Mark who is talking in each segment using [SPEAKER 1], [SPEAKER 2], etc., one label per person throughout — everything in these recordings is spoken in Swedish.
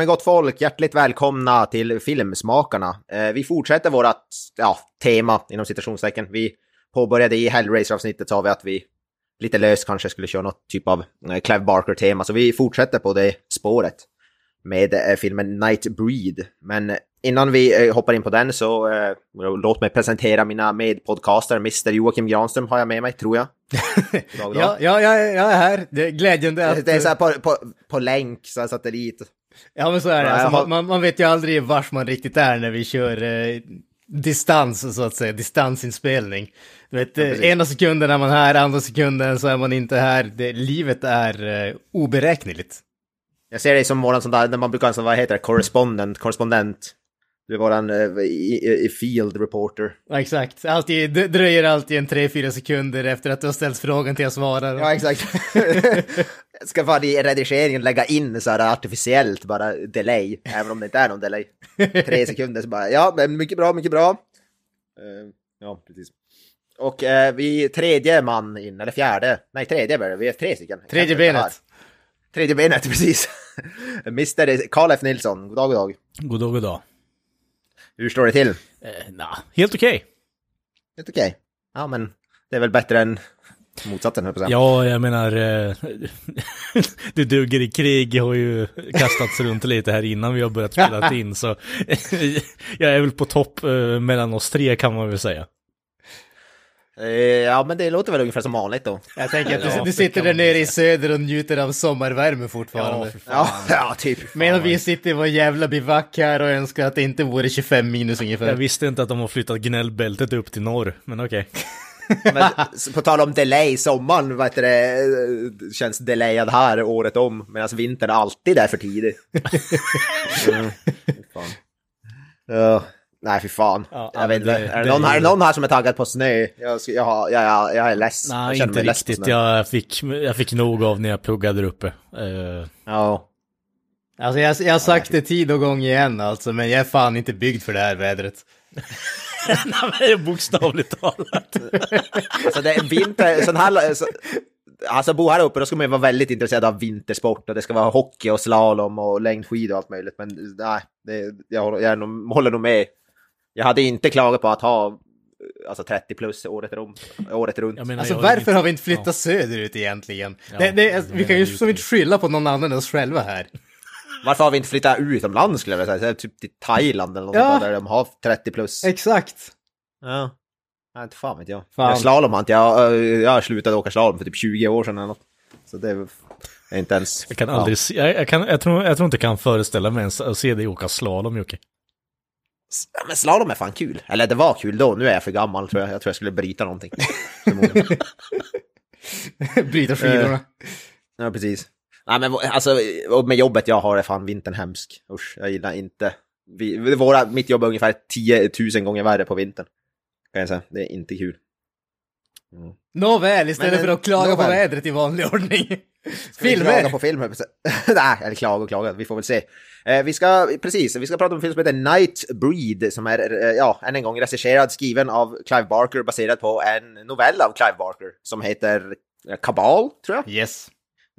[SPEAKER 1] Men gott folk, hjärtligt välkomna till Filmsmakarna. Eh, vi fortsätter vårt ja, tema inom citationstecken. Vi påbörjade i Hellraiser-avsnittet sa vi att vi lite löst kanske skulle köra något typ av eh, Clive Barker-tema, så vi fortsätter på det spåret med eh, filmen Night Breed. Men innan vi eh, hoppar in på den så eh, låt mig presentera mina medpodcaster. Mr Joakim Granström har jag med mig, tror jag.
[SPEAKER 2] Ja, ja, ja, jag är här. Det är glädjande att...
[SPEAKER 1] Det är så här på, på, på länk, så här satellit.
[SPEAKER 2] Ja, men så är det.
[SPEAKER 1] Ja,
[SPEAKER 2] Alltså,
[SPEAKER 1] har-
[SPEAKER 2] man, man, vet ju aldrig vars man riktigt är när vi kör eh, distans, så att säga, distansinspelning. Du vet, eh,
[SPEAKER 1] precis.
[SPEAKER 2] ena sekunden är man här, andra sekunden så är man inte här. Det, livet är eh, oberäkneligt.
[SPEAKER 1] Jag ser dig som våran sån där, när man brukar sån, vad heter det, correspondent, korrespondent. Du är våran uh, field reporter.
[SPEAKER 2] Ja, exakt. Alltid, det dröjer alltid en tre fyra sekunder efter att du har ställt frågan till jag svarar.
[SPEAKER 1] Ja, exakt. Ska bara i redigeringen lägga in så här artificiellt bara delay, även om det inte är någon delay. Tre sekunder så bara, ja, men mycket bra, mycket bra. Eh, ja, precis. Och uh, vi är tredje man in, eller fjärde, nej tredje blir det, vi är tre stycken.
[SPEAKER 2] Tredje benet.
[SPEAKER 1] Tredje benet, precis. Mr Karl F Nilsson, god dag, god dag.
[SPEAKER 3] God dag, god dag.
[SPEAKER 1] Hur står det till?
[SPEAKER 3] Eh, nah, helt okej.
[SPEAKER 1] Helt okej. Ja, men det är väl bättre än motsatsen, höll jag på.
[SPEAKER 3] Ja, jag menar, eh, du duger i krig har ju kastats runt lite här innan vi har börjat spela in, så jag är väl på topp eh, mellan oss tre kan man väl säga.
[SPEAKER 1] Eh, ja, men det låter väl ungefär som vanligt då.
[SPEAKER 2] Jag tänker att du, du sitter där nere i söder och njuter av sommarvärme fortfarande.
[SPEAKER 3] Ja.
[SPEAKER 1] Ja, typ.
[SPEAKER 2] Medan vi sitter i vår jävla bivack här och önskar att det inte vore 25 minus
[SPEAKER 3] Jag
[SPEAKER 2] ungefär.
[SPEAKER 3] visste inte att de har flyttat gnällbältet upp till norr, men okej.
[SPEAKER 1] Men på tal om delay, sommaren vad heter det, eh, känns delayad här året om, medan vintern alltid är för tidig. Mm. Ja, nej, fy fan.
[SPEAKER 3] Ja,
[SPEAKER 1] jag vet
[SPEAKER 3] det-
[SPEAKER 1] Är det
[SPEAKER 3] det
[SPEAKER 1] någon,
[SPEAKER 3] är
[SPEAKER 1] här,
[SPEAKER 3] ju-
[SPEAKER 1] någon här som är taggad på snö? Jag, jag, har- jag, jag, jag är less. jag
[SPEAKER 3] Nej,
[SPEAKER 1] känner
[SPEAKER 3] inte riktigt. Jag fick, jag fick nog av när jag pluggade där uppe. Eh,
[SPEAKER 1] Ja.
[SPEAKER 2] Alltså jag, jag har sagt det tid och gång igen alltså, men jag är fan inte byggd för det här vädret.
[SPEAKER 3] Nej, bokstavligt talat.
[SPEAKER 1] Alltså det är vinter, sån här... Så, alltså bo här uppe, då ska man ju vara väldigt intresserad av vintersport och det ska vara hockey och slalom och längdskidor och allt möjligt. Men nej, det, jag, håller- jag nog, håller nog med. Jag hade inte klagat på att ha alltså 30 plus året, om, året runt.
[SPEAKER 3] Jag menar,
[SPEAKER 2] Alltså varför har vi inte flyttat söderut egentligen?
[SPEAKER 3] Ja,
[SPEAKER 2] det, det, alltså, vi kan ju som inte skylla på någon annan än oss själva här.
[SPEAKER 1] Varför har vi inte flyttat utomlands skulle jag vilja säga? Typ till Thailand eller något
[SPEAKER 2] Ja.
[SPEAKER 1] där, de har 30 plus.
[SPEAKER 2] Exakt.
[SPEAKER 1] Ja. Nej, inte fan vet jag.
[SPEAKER 2] Fan.
[SPEAKER 1] Jag slalom har inte jag. Jag slutade åka slalom för typ 20 år sedan eller något. Så det är inte ens...
[SPEAKER 3] Jag kan
[SPEAKER 1] ja.
[SPEAKER 3] aldrig se, jag, jag, kan, jag, tror, jag tror inte jag kan föreställa mig ens att se dig åka slalom Jocke.
[SPEAKER 1] Ja, Men slalom är fan kul. Eller det var kul då, nu är jag för gammal tror jag. Jag tror jag skulle bryta någonting.
[SPEAKER 2] Bryta skidorna.
[SPEAKER 1] ja, precis. Nej, men alltså, med jobbet jag har är fan vintern hemsk. Usch, jag gillar inte. Vi, våra, mitt jobb är ungefär 10 000 gånger värre på vintern. Kan jag säga. Det är inte kul.
[SPEAKER 2] Nåväl, istället
[SPEAKER 1] Men,
[SPEAKER 2] för att klaga på
[SPEAKER 1] nåväl.
[SPEAKER 2] vädret i vanlig ordning.
[SPEAKER 1] Vi klaga
[SPEAKER 2] Filmer!
[SPEAKER 1] på filmer? Nej, eller klaga och klaga, vi får väl se. Eh, vi ska, precis, vi ska prata om en film som heter Night Breed, som är, eh, ja, än en gång regisserad, skriven av Clive Barker, baserad på en novell av Clive Barker, som heter eh, Kabal, tror jag.
[SPEAKER 2] Yes.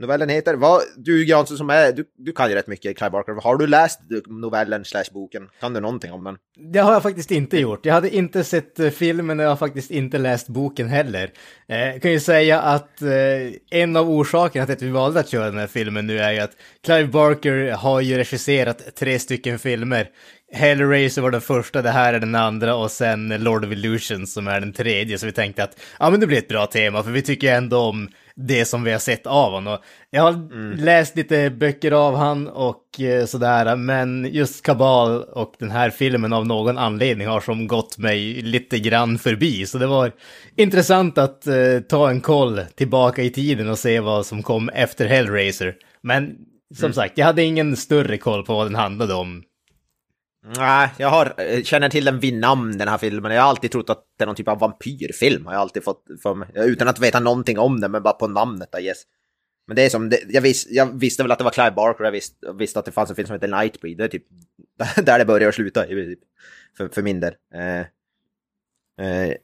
[SPEAKER 1] Novellen heter, vad, du Jansson som är, du, du kan ju rätt mycket Clive Barker, har du läst novellen slash boken? Kan du någonting om den?
[SPEAKER 2] Det har jag faktiskt inte gjort. Jag hade inte sett eh, filmen och jag har faktiskt inte läst boken heller. Eh, jag kan ju säga att eh, en av orsakerna till att vi valde att köra den här filmen nu är ju att Clive Barker har ju regisserat tre stycken filmer. Hellraiser var den första, det här är den andra och sen Lord of Illusions som är den tredje. Så vi tänkte att ja men det blir ett bra tema för vi tycker ändå om det som vi har sett av honom. Jag har läst lite böcker av han och eh, sådär, men just Kabal och den här filmen av någon anledning har som gått mig lite grann förbi. Så det var intressant att eh, ta en koll tillbaka i tiden och se vad som kom efter Hellraiser. Men som sagt, jag hade ingen större koll på vad den handlade om.
[SPEAKER 1] Nej, jag har, eh, känner till den vid namn, den här filmen. Jag har alltid trott att det är någon typ av vampyrfilm. Har jag alltid fått för mig. Utan att veta någonting om den, men bara på namnet, Yes. Men det är som, det, jag, vis, jag visste väl att det var Clive Barker, jag visste, jag visste att det fanns en film som heter Nightbreed. Det är typ där det börjar och slutar. För, för min del. Eh, eh,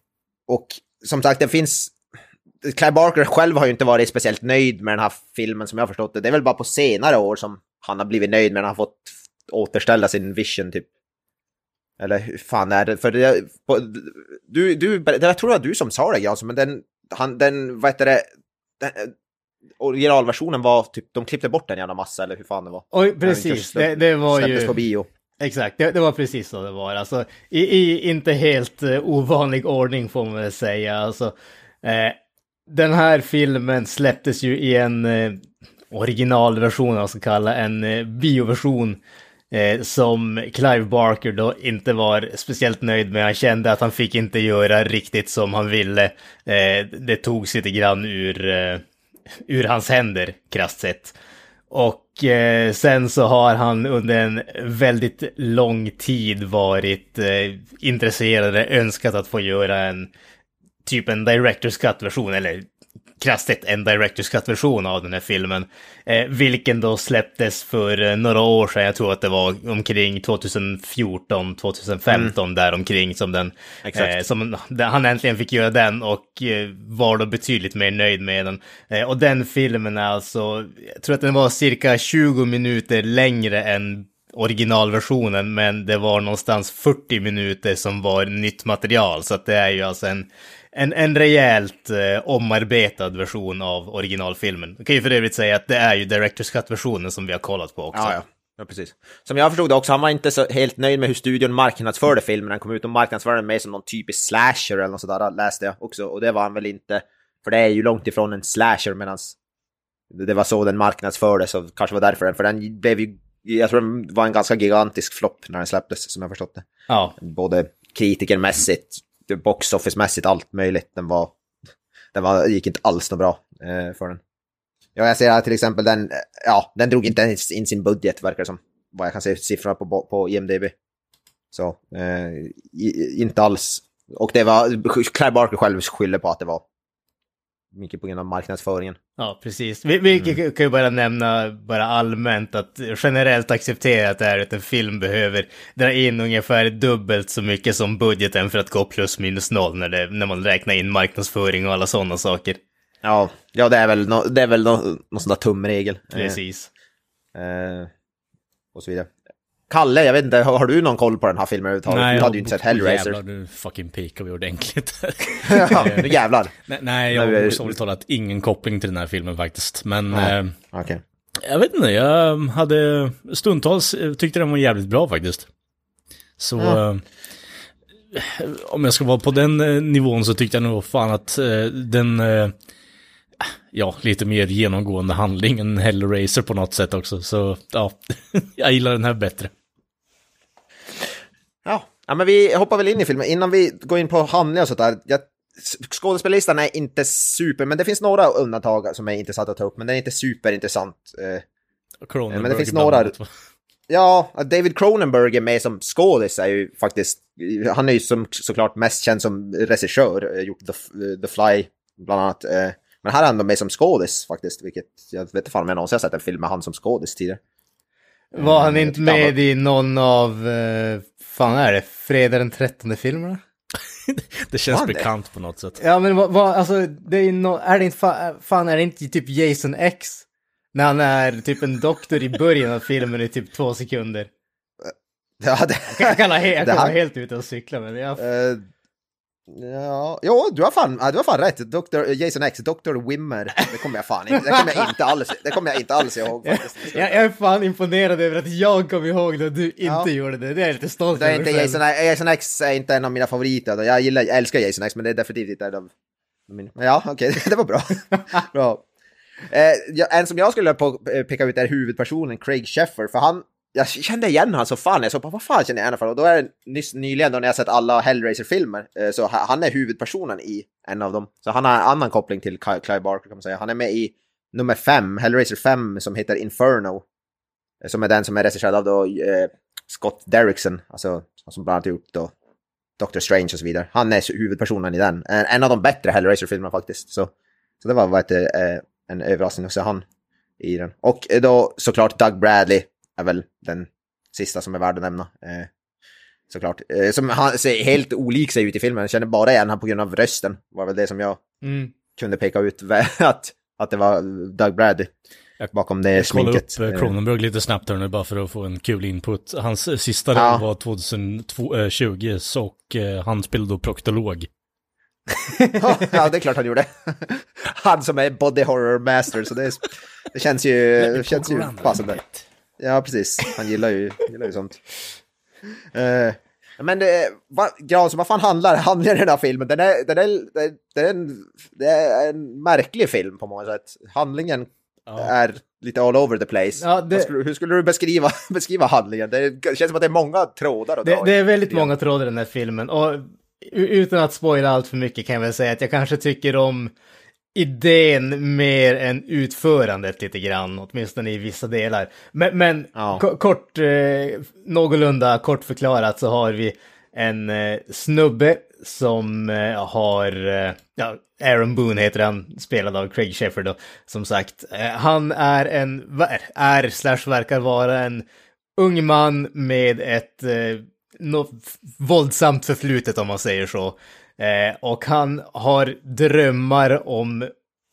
[SPEAKER 1] och som sagt, det finns... Clive Barker själv har ju inte varit speciellt nöjd med den här filmen som jag har förstått det. Det är väl bara på senare år som han har blivit nöjd med den. Han har fått återställa sin vision typ. Eller hur fan är det? För det, på, du, du, jag tror det var du som sa det Jansson, men den, han, den, vad heter det, den, originalversionen var typ, de klippte bort en jävla massa eller hur fan det var.
[SPEAKER 2] Oj, precis, det, det var
[SPEAKER 1] Släpptes
[SPEAKER 2] ju...
[SPEAKER 1] på bio.
[SPEAKER 2] Exakt, det, det var precis så det var. Alltså, i, i inte helt uh, ovanlig ordning får man väl säga. Alltså, eh, den här filmen släpptes ju i en eh, originalversion, jag ska kalla en eh, bioversion. Eh, som Clive Barker då inte var speciellt nöjd med. Han kände att han fick inte göra riktigt som han ville. Eh, det togs lite grann ur, eh, ur hans händer, krasst sett. Och eh, sen så har han under en väldigt lång tid varit eh, intresserad, önskat att få göra en typ en Director's Cut-version, eller krasst sett en Director's Cut-version av den här filmen. Eh, vilken då släpptes för några år sedan, jag tror att det var omkring 2014, 2015 mm. däromkring som den, eh, som han äntligen fick göra den och eh, var då betydligt mer nöjd med den. Eh, och den filmen är alltså, jag tror att den var cirka 20 minuter längre än originalversionen, men det var någonstans 40 minuter som var nytt material, så att det är ju alltså en en, en rejält eh, omarbetad version av originalfilmen. Jag kan ju för övrigt säga att det är ju Directors Cut-versionen som vi har kollat på också.
[SPEAKER 1] Ja, ja. Ja, precis. Som jag förstod det också, han var inte så helt nöjd med hur studion marknadsförde filmen. Den kom ut och marknadsförde den mer som någon typisk slasher eller något sådär, läste jag också. Och det var han väl inte, för det är ju långt ifrån en slasher medan det var så den marknadsfördes och kanske var därför den, för den blev ju, jag tror den var en ganska gigantisk flopp när den släpptes, som jag förstått det.
[SPEAKER 2] Ja.
[SPEAKER 1] Både kritikermässigt, box office-mässigt, allt möjligt. Den var, den var, gick inte alls något bra eh, för den. Ja, jag ser här till exempel den, ja, den drog inte ens in sin budget verkar det som. Vad jag kan se siffrorna på, på IMDB. Så, eh, inte alls. Och det var, Claire Barker själv skyller på att det var mycket på grund av marknadsföringen.
[SPEAKER 2] Ja, precis. Vi, vi mm. kan ju bara nämna bara allmänt att generellt accepterat är att en film behöver dra in ungefär dubbelt så mycket som budgeten för att gå plus minus noll när, det, när man räknar in marknadsföring och alla sådana saker.
[SPEAKER 1] Ja, ja det är väl, no, det är väl no, någon sån där tumregel.
[SPEAKER 2] Precis.
[SPEAKER 1] Eh, och så vidare. Kalle, jag vet inte, har du någon koll på den här filmen överhuvudtaget?
[SPEAKER 3] Nej,
[SPEAKER 1] du hade ju inte sett Hellraiser.
[SPEAKER 3] Jävlar, du fucking pikar vi ordentligt.
[SPEAKER 1] ja, nu jävlar.
[SPEAKER 3] Nej, nej jag har bokstavligt talat ingen koppling till den här filmen faktiskt. Men...
[SPEAKER 1] Ja,
[SPEAKER 3] eh,
[SPEAKER 1] okay.
[SPEAKER 3] Jag vet inte, jag hade stundtals eh, tyckte den var jävligt bra faktiskt. Så... Ja. Eh, om jag ska vara på den eh, nivån så tyckte jag nog fan att eh, den... Eh, ja, lite mer genomgående handling än Hellraiser på något sätt också. Så ja, jag gillar den här bättre.
[SPEAKER 1] Ja, ja men vi hoppar väl in i filmen. Innan vi går in på handling och sådär. Jag, skådespelarlistan är inte super, men det finns några undantag som är intressanta att ta upp. Men den är inte superintressant. Eh, men det finns några... Ja, David Cronenberg är med som skådis är ju faktiskt... Han är ju som, såklart mest känd som regissör, gjort The, The Fly bland annat. Men här är han med som skådis faktiskt, vilket jag vet inte fan om jag någonsin har sett en film med han som skådis tidigare.
[SPEAKER 2] Var han inte med i någon av, eh, fan är det, Fredag den 13 filmerna?
[SPEAKER 3] det känns fan bekant det? på något sätt.
[SPEAKER 2] Ja men vad, va, alltså, det är, no, är det inte, fan, fan är det inte typ Jason X? När han är typ en doktor i början av filmen i typ två sekunder.
[SPEAKER 1] Ja, det,
[SPEAKER 2] jag kan, jag kan vara helt ute och cykla men jag... Uh,
[SPEAKER 1] Ja, jo, du har fan, du har fan rätt. Dr. Jason X, Dr. Wimmer. Det kommer jag fan inte, det kommer jag inte alls, det kommer jag inte alls ihåg faktiskt.
[SPEAKER 2] Jag, jag är fan imponerad över att jag kom ihåg det och du inte ja. gjorde det. Det är jag lite stolt
[SPEAKER 1] över. Inte Jason, Jason X är inte en av mina favoriter. Jag gillar, jag älskar Jason X, men det är definitivt inte en av mina. Ja, okej, okay, det var bra. bra. Eh, en som jag skulle peka ut är huvudpersonen Craig Sheffer, för han jag kände igen honom så fan, jag såg på vad fan känner jag igen honom Och då är det nyss, nyligen då när jag sett alla Hellraiser-filmer, eh, så han är huvudpersonen i en av dem. Så han har en annan koppling till Clive Barker kan man säga. Han är med i nummer fem, Hellraiser 5, som heter Inferno. Eh, som är den som är regisserad av då eh, Scott Derrickson, alltså som bland annat gjort då Doctor Strange och så vidare. Han är huvudpersonen i den. En, en av de bättre Hellraiser-filmerna faktiskt. Så, så det var vad heter, eh, en överraskning att se han i den. Och eh, då såklart Doug Bradley är väl den sista som är värd att nämna. Eh, såklart. Eh, som han ser helt olik sig ut i filmen. Jag känner bara igen han på grund av rösten. var väl det som jag
[SPEAKER 2] Mm.
[SPEAKER 1] kunde peka ut att, att det var Doug Bradley bakom det
[SPEAKER 3] Kolla
[SPEAKER 1] sminket.
[SPEAKER 3] upp eh, Cronenberg lite snabbt här nu bara för att få en kul input. Hans sista roll
[SPEAKER 1] Ja.
[SPEAKER 3] var 2020 så, och han spelade då proktolog.
[SPEAKER 1] ja, det är klart han gjorde. Han som är body horror master, så det, det känns ju, det känns ju passande. Ja, precis. Han gillar ju, gillar ju sånt. Eh, men det, vad, Granström, vad fan handlar handlar den här filmen? Den är, den är, den, är, en, det är en märklig film på många sätt. Handlingen är lite all over the place.
[SPEAKER 2] Ja, det-
[SPEAKER 1] skulle, hur skulle du beskriva, beskriva handlingen? Det känns som att det är många trådar
[SPEAKER 2] Det, det är väldigt många trådar i den här filmen och utan att spoila allt för mycket kan jag väl säga att jag kanske tycker om idén mer än utförandet lite grann, åtminstone i vissa delar. Men, men
[SPEAKER 1] Ja.
[SPEAKER 2] ko- kort, eh, någorlunda kort förklarat så har vi en eh, snubbe som eh, har, eh, ja, Aaron Boone heter han, spelad av Craig Sheffer då, som sagt. Eh, han är en, va- är slash verkar vara en ung man med ett eh, nå- våldsamt förflutet om man säger så. Eh, och han har drömmar om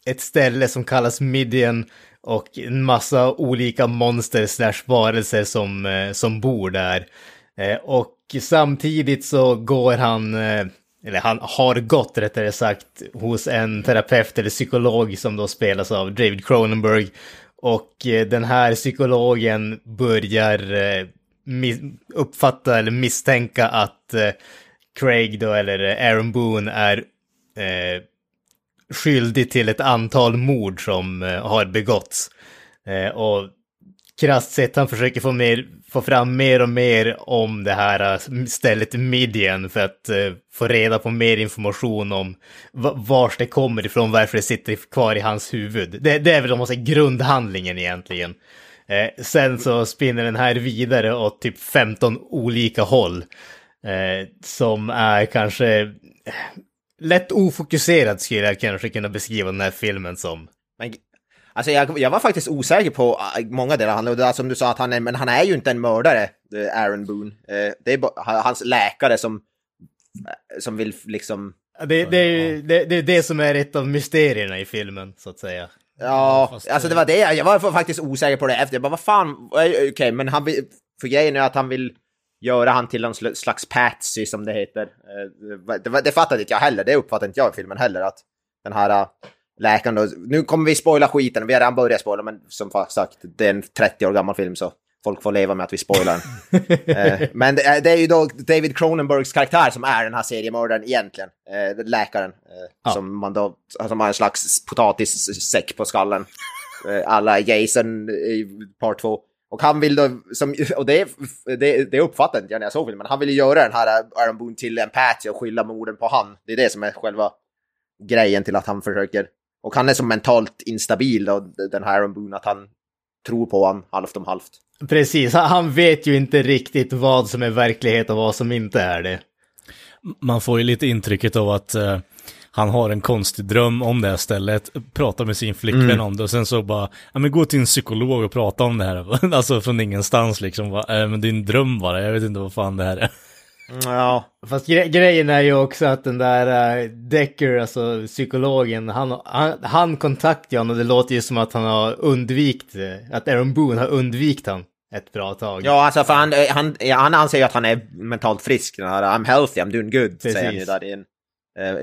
[SPEAKER 2] ett ställe som kallas Midian och en massa olika monster slash varelser som, eh, som bor där. Eh, och samtidigt så går han, eh, eller han har gått rättare sagt, hos en terapeut eller psykolog som då spelas av David Cronenberg. Och eh, den här psykologen börjar eh, uppfatta eller misstänka att eh, Craig då, eller eh, Aaron Boone, är eh, skyldig till ett antal mord som eh, har begåtts. Eh, och krasst sett, han försöker få, mer, få fram mer och mer om det här eh, stället Midian för att eh, få reda på mer information om vars det kommer ifrån, varför det sitter kvar i hans huvud. Det, det är väl om man säger grundhandlingen egentligen. Eh, sen så spinner den här vidare åt typ 15 olika håll. Eh, som är kanske eh, lätt ofokuserad skulle jag kanske kunna beskriva den här filmen som.
[SPEAKER 1] Men, alltså jag, jag var faktiskt osäker på äh, många delar. Han, det som du sa, att han är, men han är ju inte en mördare, eh, Aaron Boone. Eh, det är bara, hans läkare som, eh, som vill liksom...
[SPEAKER 2] Det, det, är ju, det, det är det som är ett av mysterierna i filmen, så att säga.
[SPEAKER 1] Ja,
[SPEAKER 3] fast,
[SPEAKER 1] alltså
[SPEAKER 3] eh,
[SPEAKER 1] det var det. Jag var faktiskt osäker på det efter. Jag bara, vad fan, eh, okej, men han vill... För grejen är att han vill göra han till någon sl- slags patsy som det heter. Eh, Det, det fattade inte jag heller, det uppfattade inte jag i filmen heller. Att den här eh, läkaren då, nu kommer vi spoila skiten, vi har redan börjat spoila, men som sagt, det är en 30 år gammal film så folk får leva med att vi spoilar den. eh, men det är, ju då David Cronenbergs karaktär som är den här seriemördaren egentligen. Läkaren.
[SPEAKER 2] Ja.
[SPEAKER 1] Som man då, som har en slags potatissäck på skallen. Alla Jason i part två. Och han vill då, som, och det, det, det uppfattade inte jag när jag såg filmen, han vill ju göra den här Aaron Boone till en patsy och skylla morden på han. Det är det som är själva grejen till att han försöker. Och han är så mentalt instabil då, den här Aaron Boone, att han tror på han halvt om halvt.
[SPEAKER 2] Precis, han- han vet ju inte riktigt vad som är verklighet och vad som inte är det.
[SPEAKER 3] Man får ju lite intrycket av att eh, han har en konstig dröm om det här stället, pratar med sin flickvän om det och sen så bara, ja men gå till en psykolog och prata om det här. alltså från ingenstans liksom, bara, äh, men det är en dröm bara, jag vet inte vad fan det här är.
[SPEAKER 1] Ja,
[SPEAKER 2] Fast gre grejen är ju också att den där uh, Decker, alltså psykologen, han, han, han kontaktade honom och det låter ju som att han har undvikit, eh, att Aaron Boone har undvikit han ett bra tag.
[SPEAKER 1] ja alltså för han, eh, han, han anser ju att han är mentalt frisk. Den här, I'm healthy, I'm doing good, säger han ju
[SPEAKER 2] Precis.
[SPEAKER 1] där i, en, eh,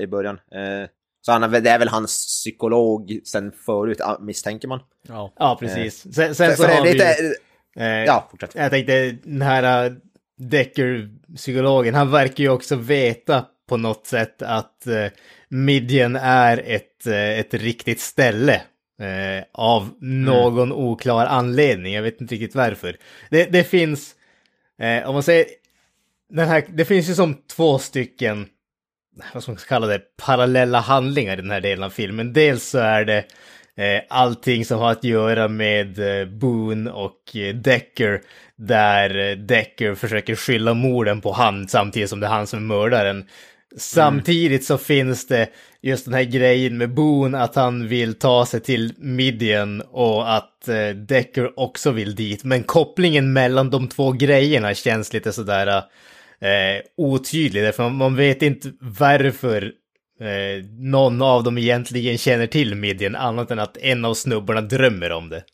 [SPEAKER 1] i början. Eh, så han är, väl- det är väl hans psykolog sen förut, ah, misstänker man.
[SPEAKER 3] Ja.
[SPEAKER 2] Ja, precis. Sen, sen
[SPEAKER 1] För,
[SPEAKER 2] så
[SPEAKER 1] det
[SPEAKER 2] har
[SPEAKER 1] är
[SPEAKER 2] vi
[SPEAKER 1] lite,
[SPEAKER 2] eh,
[SPEAKER 1] ja, fortsätt.
[SPEAKER 2] Jag tänkte, den här Decker-psykologen, han verkar ju också veta på något sätt att Midian är ett, eh, ett riktigt ställe. eh, av någon oklar anledning, jag vet inte riktigt varför. Det, det finns, eh, om man säger, den här, det finns ju som två stycken, vad ska man kalla det, parallella handlingar i den här delen av filmen. Dels så är det eh, allting som har att göra med eh, Boone och eh, Decker. Där eh, Decker försöker skylla morden på han samtidigt som det är han som är mördaren. Samtidigt så finns det just den här grejen med Boone att han vill ta sig till Midian och att eh, Decker också vill dit. Men kopplingen mellan de två grejerna känns lite sådär eh, eh, otydlig. Därför man, vet inte varför eh, någon av dem egentligen känner till Midian annat än att en av snubbarna drömmer om det.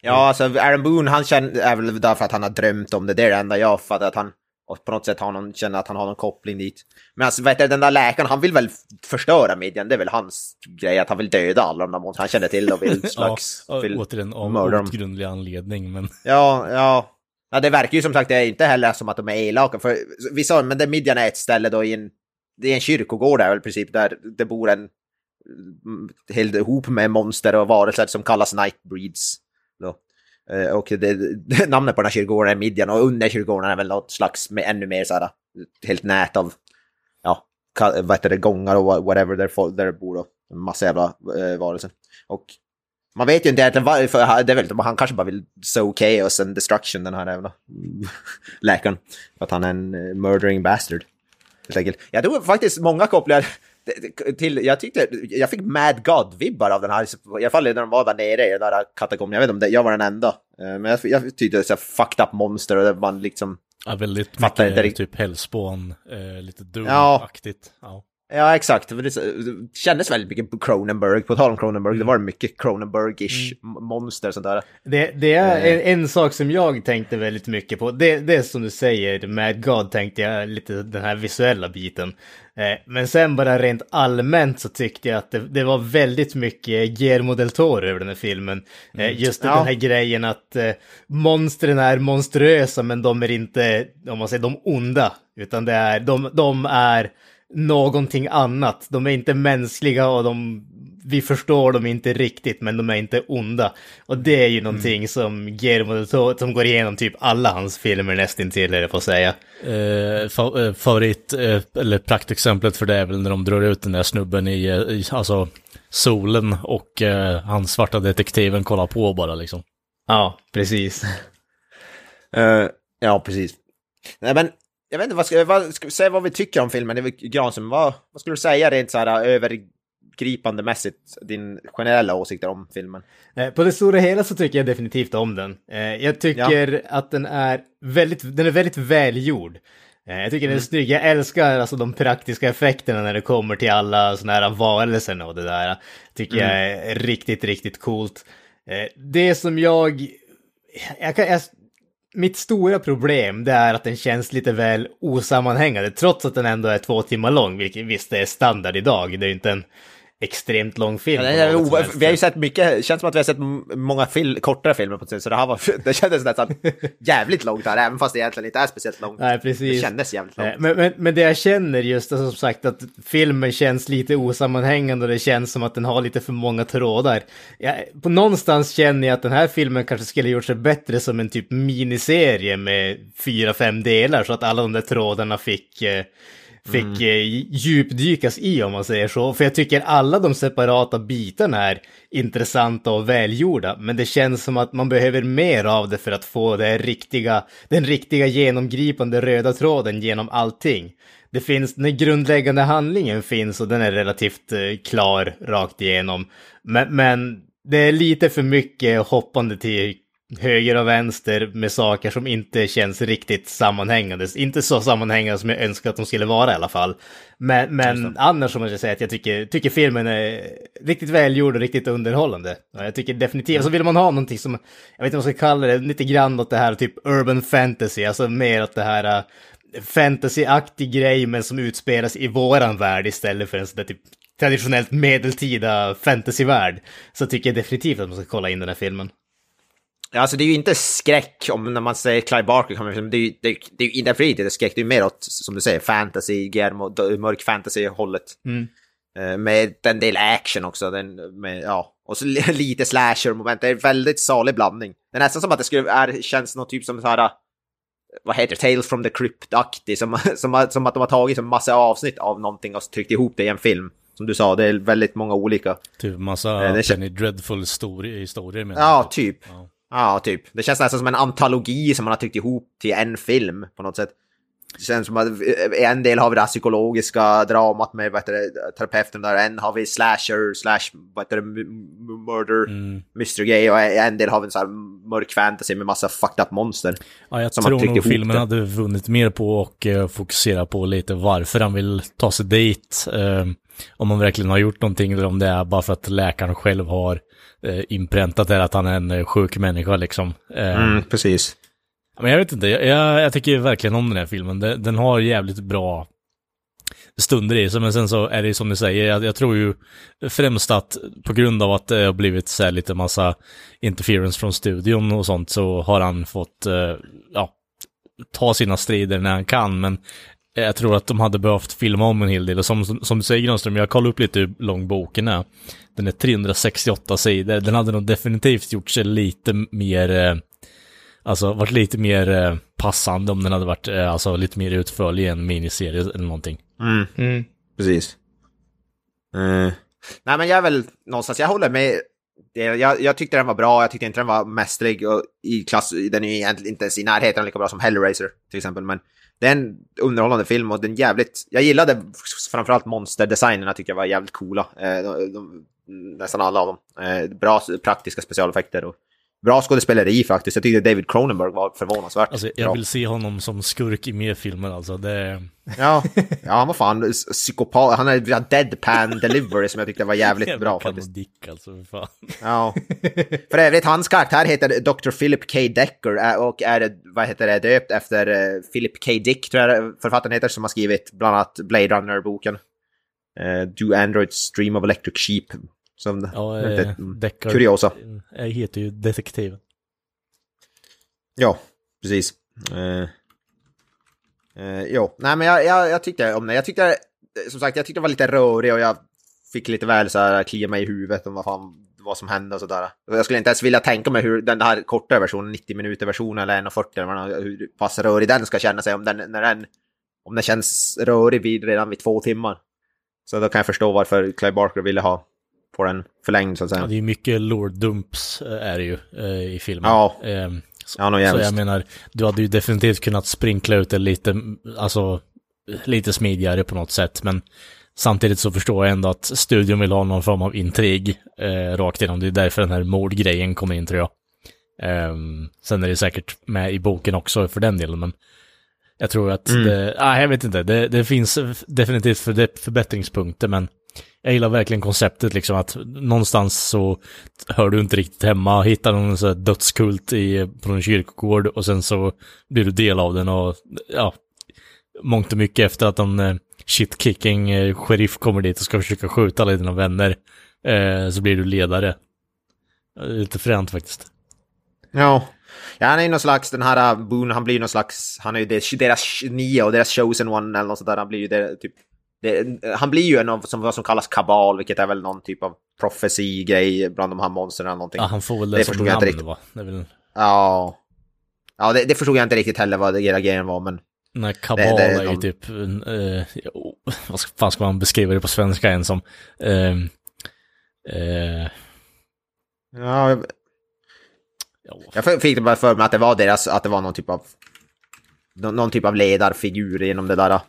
[SPEAKER 1] Ja, alltså Aaron Boone, han känner, är väl därför att han har drömt om det. Det är det enda jag fattar, att han och på något sätt har någon, känner att han har någon koppling dit. Men alltså, vet du, den där läkaren, han vill väl förstöra midjan, det är väl hans grej, att han vill döda alla de där monstren. Han känner till och vill slags...
[SPEAKER 3] ja,
[SPEAKER 1] vill
[SPEAKER 3] återigen av
[SPEAKER 1] mörda dem.
[SPEAKER 3] outgrundlig anledning, men...
[SPEAKER 1] Ja, ja. Ja, det verkar ju som sagt, det är inte heller som att de är elaka. För vi sa, men det midjan är ett ställe då i en, det är en kyrkogård där väl i princip, där det bor en mm, hel hop med monster och varelser som kallas Nightbreeds. Då. Eh, och det, det, namnet på den här kyrkogården är Midjan och under kyrkogården är väl något slags med ännu mer så här, helt nät av, ja, vad heter det, gångar och whatever där, folk, där det bor då. En massa jävla eh, varelser. Och man vet ju inte egentligen varför, det är väl, han kanske bara vill so chaos and destruction den här jävla läkaren. Att han är en eh, murdering bastard. Helt enkelt. Jag tror faktiskt många kopplingar till, jag tyckte, jag fick Mad God-vibbar av den här, i alla fall när de var där nere i den där katakomben. Jag vet inte om det, jag var den enda. Eh, Men jag, jag tyckte det var fucked up monster och man liksom,
[SPEAKER 3] Ja, väldigt mycket typ Hellspawn, eh, lite
[SPEAKER 1] Ja.
[SPEAKER 3] Doom-aktigt. Ja.
[SPEAKER 1] Ja exakt, det, kändes väldigt mycket Cronenberg, på tal om Cronenberg, det var mycket Cronenberg-ish monster sånt där.
[SPEAKER 2] Det, det är en, en sak som jag tänkte väldigt mycket på. Det, det är som du säger, Mad God tänkte jag lite den här visuella biten. Eh, men sen bara rent allmänt så tyckte jag att det, det var väldigt mycket Guillermo del Toro över den här filmen. Eh, just
[SPEAKER 1] Ja.
[SPEAKER 2] den här grejen att eh, monstren är monströsa men de är inte, om man säger de onda. Utan det är, de, de är någonting annat. De är inte mänskliga och de, vi förstår dem inte riktigt, men de är inte onda. Och det är ju någonting som Guillermo del Toro, som går igenom typ alla hans filmer nästintill, eller på att säga.
[SPEAKER 3] Eh, fa- eh, favorit, eh, eller praktexemplet för det är väl när de drar ut den där snubben i, eh, i alltså, solen och eh, han svarta detektiven kollar på bara liksom.
[SPEAKER 2] Ja, precis.
[SPEAKER 1] Eh, ja, precis. Nej, men jag vet inte, vad ska, vad, ska vi säga vad vi tycker om filmen? Det väl Granström, vad, vad skulle du säga rent så här övergripande mässigt, din generella åsikter om filmen?
[SPEAKER 2] Eh, På det stora hela så tycker jag definitivt om den. Eh, Jag tycker att den är väldigt, den är väldigt välgjord. Eh, Jag tycker den är snygg. Jag älskar alltså de praktiska effekterna när det kommer till alla sådana här varelser och det där. Tycker jag är riktigt, riktigt coolt. Det som jag... jag, kan, jag mitt stora problem det är att den känns lite väl osammanhängande trots att den ändå är två timmar lång, vilket visst det är standard idag. Det är ju inte en extremt lång film.
[SPEAKER 1] Ja, det är o- vi har ju sett mycket, det känns som att vi har sett många fil, kortare filmer på det så det här var, det kändes nästan jävligt långt här, även fast det egentligen inte är speciellt långt.
[SPEAKER 2] Nej,
[SPEAKER 1] Det
[SPEAKER 2] precis.
[SPEAKER 1] kändes jävligt
[SPEAKER 2] Eh,
[SPEAKER 1] långt.
[SPEAKER 2] Men, men, men det jag känner just är som sagt att filmen känns lite osammanhängande och det känns som att den har lite för många trådar. Jag, på någonstans känner jag att den här filmen kanske skulle gjort sig bättre som en typ miniserie med fyra, fem delar så att alla de där trådarna fick eh, fick eh, djupdykas i om man säger så. För jag tycker alla de separata bitarna är intressanta och välgjorda. Men det känns som att man behöver mer av det för att få det riktiga, den riktiga genomgripande röda tråden genom allting. Det finns, den grundläggande handlingen finns och den är relativt eh, klar rakt igenom. Men, men det är lite för mycket hoppande till höger och vänster med saker som inte känns riktigt sammanhängande. Inte så sammanhängande som jag önskar att de skulle vara i alla fall. Men, men annars måste jag säga att jag tycker, tycker filmen är riktigt välgjord och riktigt underhållande. Och jag tycker definitivt, så vill man ha någonting som, jag vet inte vad man ska kalla det, lite grann åt det här typ urban fantasy, alltså mer åt det här äh, fantasy-aktig grej men som utspelas i våran värld istället för en sån där typ traditionellt medeltida fantasyvärld. Så tycker jag definitivt att man ska kolla in den här filmen.
[SPEAKER 1] Alltså det är ju inte skräck om när man säger Clive Barker. Det är ju det är, det är ju inte inte skräck, det är mer åt, som du säger, fantasy, Guillermo, d- mörk fantasy-hållet.
[SPEAKER 2] Mm.
[SPEAKER 1] Eh, Med en del action också, den, med, ja. Och så li- lite slasher-moment, det är en väldigt salig blandning. Det är nästan som att det skulle, är, känns något typ som så här, vad heter det, Tales from the Crypt-aktig, som, som, som att de har tagit en massa avsnitt av någonting och tryckt ihop det i en film. som du sa, det är väldigt många olika.
[SPEAKER 3] Typ massa
[SPEAKER 1] Eh, det
[SPEAKER 3] Penny Dreadful historier med
[SPEAKER 1] Ja, typ.
[SPEAKER 3] Ja.
[SPEAKER 1] Ja, typ. Det känns nästan som en antologi som man har tryckt ihop till en film på något sätt. Det känns som att i en del har vi det här psykologiska dramat med vad heter terapeuten där, en har vi slasher, slash, vad heter det, murder,
[SPEAKER 3] Mm.
[SPEAKER 1] mystery gay och en del har vi en sån här mörk fantasy med massa fucked up monster.
[SPEAKER 3] Ja, jag tror nog filmen
[SPEAKER 1] det.
[SPEAKER 3] hade vunnit mer på att uh, fokusera på lite varför han vill ta sig dit. eh, om man verkligen har gjort någonting eller om det är bara för att läkaren själv har uh, inpräntat det att han är en eh, sjuk människa liksom. Eh,
[SPEAKER 1] Mm, precis.
[SPEAKER 3] Men jag vet inte, jag, jag, jag tycker verkligen om den här filmen. Den, den har jävligt bra stunder i sig, men sen så är det som ni säger, jag, jag tror ju främst att på grund av att det har blivit så här lite massa interference från studion och sånt så har han fått, eh, ja, ta sina strider när han kan, men jag tror att de hade behövt filma om en hel del. Och som, som du säger Granström, jag kollade upp lite hur lång boken är. Den är 368 sidor. Den hade nog definitivt gjort sig lite mer, eh, alltså varit lite mer eh, passande om den hade varit, eh, alltså lite mer utförlig i en miniserie eller någonting.
[SPEAKER 1] Mm,
[SPEAKER 2] Mm.
[SPEAKER 1] precis. Eh, nej, men jag är väl någonstans, jag håller med. Jag, jag tyckte den var bra, jag tyckte inte den var mästerlig och i klass, den är ju egentligen inte ens i närheten lika bra som Hellraiser till exempel, men det är en underhållande film och den jävligt, jag gillade framförallt monsterdesignerna tycker jag var jävligt coola, eh, de, de, nästan alla av dem. Eh, bra praktiska specialeffekter och bra skådespeleri faktiskt, jag tyckte David Cronenberg var förvånansvärt
[SPEAKER 3] Alltså
[SPEAKER 1] bra.
[SPEAKER 3] jag vill se honom som skurk i mer filmer alltså. Det,
[SPEAKER 1] Ja, ja han var fan psykopat. Han hade deadpan delivery som jag tyckte var jävligt bra faktiskt.
[SPEAKER 3] Dick alltså, för fan.
[SPEAKER 1] Ja. För övrigt, hans karaktär heter Dr. Philip K. Decker och är, vad heter det, döpt efter eh, Philip K. Dick, tror jag författaren heter, som har skrivit bland annat Blade Runner-boken. Eh, Do Androids Dream of Electric Sheep. Som
[SPEAKER 3] Ja, eh, Deckard.
[SPEAKER 1] kuriosa.
[SPEAKER 3] Jag heter ju Detektiv.
[SPEAKER 1] Ja, precis. Eh, eh, jo, nej men jag, jag, jag tyckte om det. Jag tyckte, eh, som sagt, jag tyckte det var lite rörig och jag fick lite väl så här klia mig i huvudet om vad fan vad som hände och sådär. Jag skulle inte ens vilja tänka mig hur den här korta versionen, 90 minuter versionen eller 1.40 eller vad den har, hur pass rörig den ska känna sig om den, när den, om den känns rörig vid, redan vid två timmar. Så då kan jag förstå varför Clive Barker ville ha på den förlängd så att
[SPEAKER 3] Ja,
[SPEAKER 1] säga.
[SPEAKER 3] det är mycket lore dumps eh, är det ju eh, i filmen.
[SPEAKER 1] Ja.
[SPEAKER 3] Ehm, så,
[SPEAKER 1] Ja,
[SPEAKER 3] så jag menar, du hade ju definitivt kunnat sprinkla ut det lite, alltså lite smidigare på något sätt, men samtidigt så förstår jag ändå att studion vill ha någon form av intrig eh, rakt igenom. Det är därför den här mordgrejen kommer in tror jag. Ehm, sen är det säkert med i boken också för den delen, men jag tror att
[SPEAKER 1] Mm.
[SPEAKER 3] det, ah, jag vet inte, det, det finns definitivt för, förbättringspunkter, men jag gillar verkligen konceptet liksom att någonstans så hör du inte riktigt hemma, hittar någon sån här dödskult i, på en kyrkogård och sen så blir du del av den och ja, mångt och mycket efter att en eh, shitkicking shit-kicking sheriff kommer dit och ska försöka skjuta alla dina vänner eh, så blir du ledare. Eh, lite fränt faktiskt.
[SPEAKER 1] Ja. ja, han är ju någon slags, den här Boone, han blir ju någon slags, han är ju deras, deras nia och deras chosen one eller något sånt där, han blir ju det, typ, det, han blir ju en av som, vad som kallas kabal, vilket är väl någon typ av profesi-grej bland de här monstren eller någonting.
[SPEAKER 3] Ja, han får väl det,
[SPEAKER 1] Det
[SPEAKER 3] som
[SPEAKER 1] förstod jag inte
[SPEAKER 3] namn
[SPEAKER 1] riktigt.
[SPEAKER 3] va? Det väl,
[SPEAKER 1] Ja, ja det, det förstod jag inte riktigt heller vad det hela grejen var, men
[SPEAKER 3] nej, kabal
[SPEAKER 1] Det- det är
[SPEAKER 3] ju
[SPEAKER 1] någon-
[SPEAKER 3] typ, en, eh, vad ska- fan ska man beskriva det på svenska än som? Eh, eh,
[SPEAKER 1] ja, jag-
[SPEAKER 3] ja,
[SPEAKER 1] jag fick det bara för mig att det var deras, att det var någon typ av, någon, typ av ledarfigur genom det där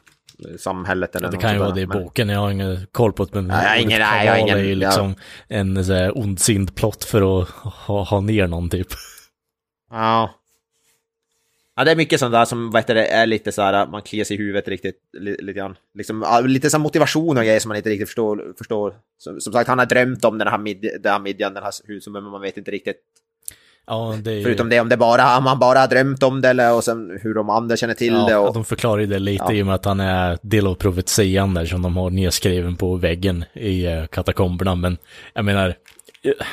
[SPEAKER 1] samhället eller
[SPEAKER 3] Ja, det kan ju vara det i boken, jag har ingen koll på det, men
[SPEAKER 1] Nej, jag har ingen- nej, jag har ingen-
[SPEAKER 3] är ju
[SPEAKER 1] ja.
[SPEAKER 3] liksom en så här ondsind plott för att ha, ha ner någon typ.
[SPEAKER 1] Ja. Ja, det är mycket sånt där som vad heter det, är lite så här, man kliar sig i huvudet riktigt, li, lite grann. Liksom, ja, lite så motivation och grejer som man inte riktigt förstår. förstår. Som, som sagt, han har drömt om den här, mid, den här midjan, den här huset, men man vet inte riktigt.
[SPEAKER 3] Ja, det ju...
[SPEAKER 1] Förutom det, om det bara, om han bara har drömt om det eller och sen hur de andra känner till det.
[SPEAKER 3] Ja,
[SPEAKER 1] Och,
[SPEAKER 3] de förklarar ju det lite
[SPEAKER 1] Ja.
[SPEAKER 3] i och med att han är del av profetian där som de har nedskriven på väggen i eh, katakomberna. Men jag menar,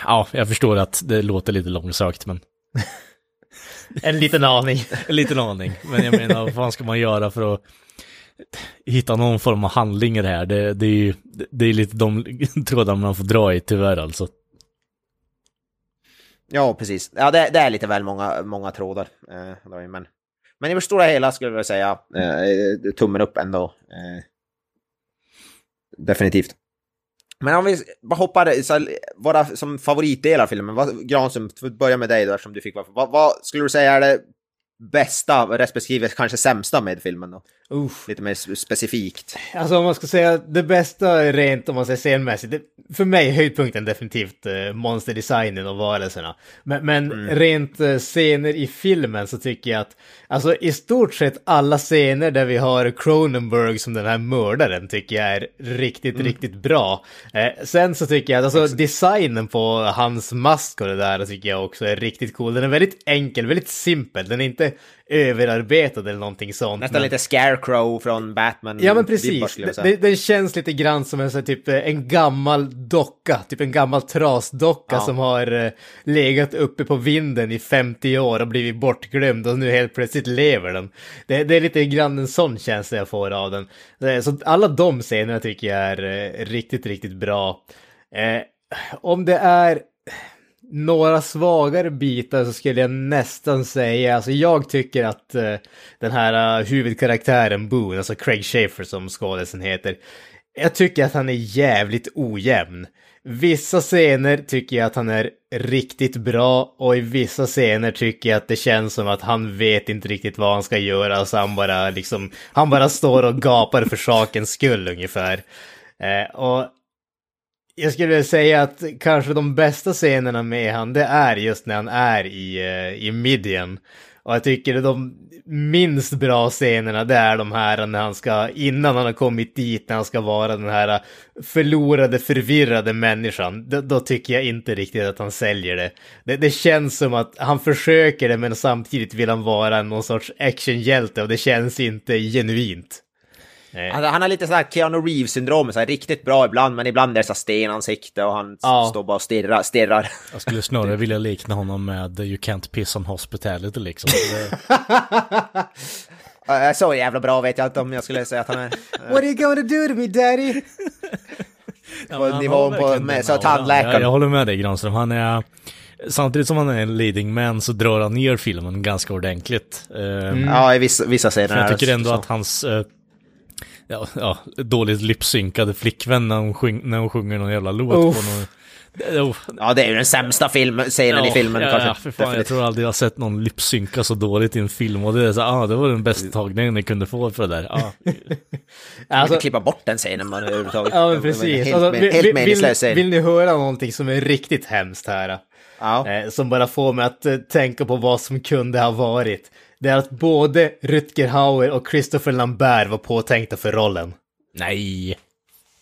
[SPEAKER 3] ja, jag förstår att det låter lite långsökt, men
[SPEAKER 2] En liten aning.
[SPEAKER 3] en liten aning. Men jag menar, vad fan ska man göra för att hitta någon form av handling i det här? Det, det är ju, det är lite de trådar man får dra i tyvärr alltså.
[SPEAKER 1] Ja, precis. Ja, det, det är lite väl många, många trådar. Eh, men, men i det stora hela skulle jag vilja säga eh, tummen upp ändå. Eh, definitivt. Men om vi bara hoppar, så här, våra som favoritdelar av filmen, vad, Granström, får börja med dig då eftersom du fick vara vad, vad skulle du säga är det bästa respektive kanske sämsta med filmen då?
[SPEAKER 2] Uff.
[SPEAKER 1] Lite mer specifikt.
[SPEAKER 2] Alltså om man ska säga det bästa rent om man säger scenmässigt, det, för mig höjdpunkten definitivt eh, monsterdesignen och varelserna. Men, men rent eh, scener i filmen så tycker jag att, alltså i stort sett alla scener där vi har Cronenberg som den här mördaren tycker jag är riktigt, riktigt bra. Eh, sen så tycker jag att alltså designen på hans mask och det där tycker jag också är riktigt cool. Den är väldigt enkel, väldigt simpel, den är inte överarbetad eller någonting sånt.
[SPEAKER 1] Nästan
[SPEAKER 2] men-
[SPEAKER 1] lite Scarecrow från Batman.
[SPEAKER 2] Ja men precis, det, den känns lite grann som en, så här, typ, eh, en gammal docka, typ en gammal trasdocka
[SPEAKER 1] Ja.
[SPEAKER 2] som har eh, legat uppe på vinden i 50 år och blivit bortglömd och nu helt plötsligt lever den. Det, det är lite grann en sån känsla jag får av den. Eh, Så alla de scenerna tycker jag är eh, riktigt, riktigt bra. Eh, om det är några svagare bitar så skulle jag nästan säga, alltså jag tycker att uh, den här uh, huvudkaraktären Boone, alltså Craig Schaefer som skådisen heter, jag tycker att han är jävligt ojämn. Vissa scener tycker jag att han är riktigt bra och i vissa scener tycker jag att det känns som att han vet inte riktigt vad han ska göra så han bara liksom, han bara står och gapar för sakens skull ungefär. Eh, och jag skulle vilja säga att kanske de bästa scenerna med han, det är just när han är i, eh, i midjan. Och jag tycker de minst bra scenerna, det är de här när han ska, innan han har kommit dit, när han ska vara den här förlorade, förvirrade människan. Då, då tycker jag inte riktigt att han säljer det. det. Det känns som att han försöker det, men samtidigt vill han vara någon sorts actionhjälte och det känns inte genuint. Eh,
[SPEAKER 1] Han, han har lite sådär Keanu Reeves-syndrom, så här, riktigt bra ibland, men ibland är det så stenansikte och han
[SPEAKER 2] Ja.
[SPEAKER 1] står bara och stirrar. stirrar.
[SPEAKER 3] Jag skulle snarare vilja likna honom med You Can't Piss on Hospitality liksom.
[SPEAKER 1] Så jävla bra vet jag inte om jag skulle säga att han är.
[SPEAKER 2] What are you gonna do to me daddy?
[SPEAKER 3] Ja,
[SPEAKER 1] På nivån
[SPEAKER 3] har
[SPEAKER 1] på- med- så tandläkaren.
[SPEAKER 3] Jag, jag håller med dig Granström, han är... Samtidigt som han är en leading man så drar han ner filmen ganska ordentligt. Eh,
[SPEAKER 1] Ja, i vissa, vissa scener.
[SPEAKER 3] För jag tycker ändå
[SPEAKER 1] så.
[SPEAKER 3] att hans... ja, ja, dåligt lipsynkade flickvän när hon, sjung, när hon sjunger någon jävla låt
[SPEAKER 2] Uff.
[SPEAKER 3] på någon... Oh,
[SPEAKER 1] Ja, det är ju den sämsta film, scenen i filmen
[SPEAKER 3] ja,
[SPEAKER 1] kanske.
[SPEAKER 3] Ja, för fan, jag tror aldrig jag har sett någon lipsynka så dåligt i en film och det är så, ah, det var den bästa tagningen ni kunde få för det där. Ah.
[SPEAKER 1] Man
[SPEAKER 2] Alltså,
[SPEAKER 1] kan klippa bort den scenen man överhuvudtaget.
[SPEAKER 2] ja men precis.
[SPEAKER 1] Helt,
[SPEAKER 2] Alltså,
[SPEAKER 1] helt
[SPEAKER 2] vill,
[SPEAKER 1] meningslös
[SPEAKER 2] vill,
[SPEAKER 1] scen.
[SPEAKER 2] vill ni höra någonting som är riktigt hemskt här?
[SPEAKER 1] Ja.
[SPEAKER 2] Eh, som bara får mig att eh, tänka på vad som kunde ha varit. Det är att både Rutger Hauer och Christopher Lambert var påtänkta för rollen.
[SPEAKER 3] Nej!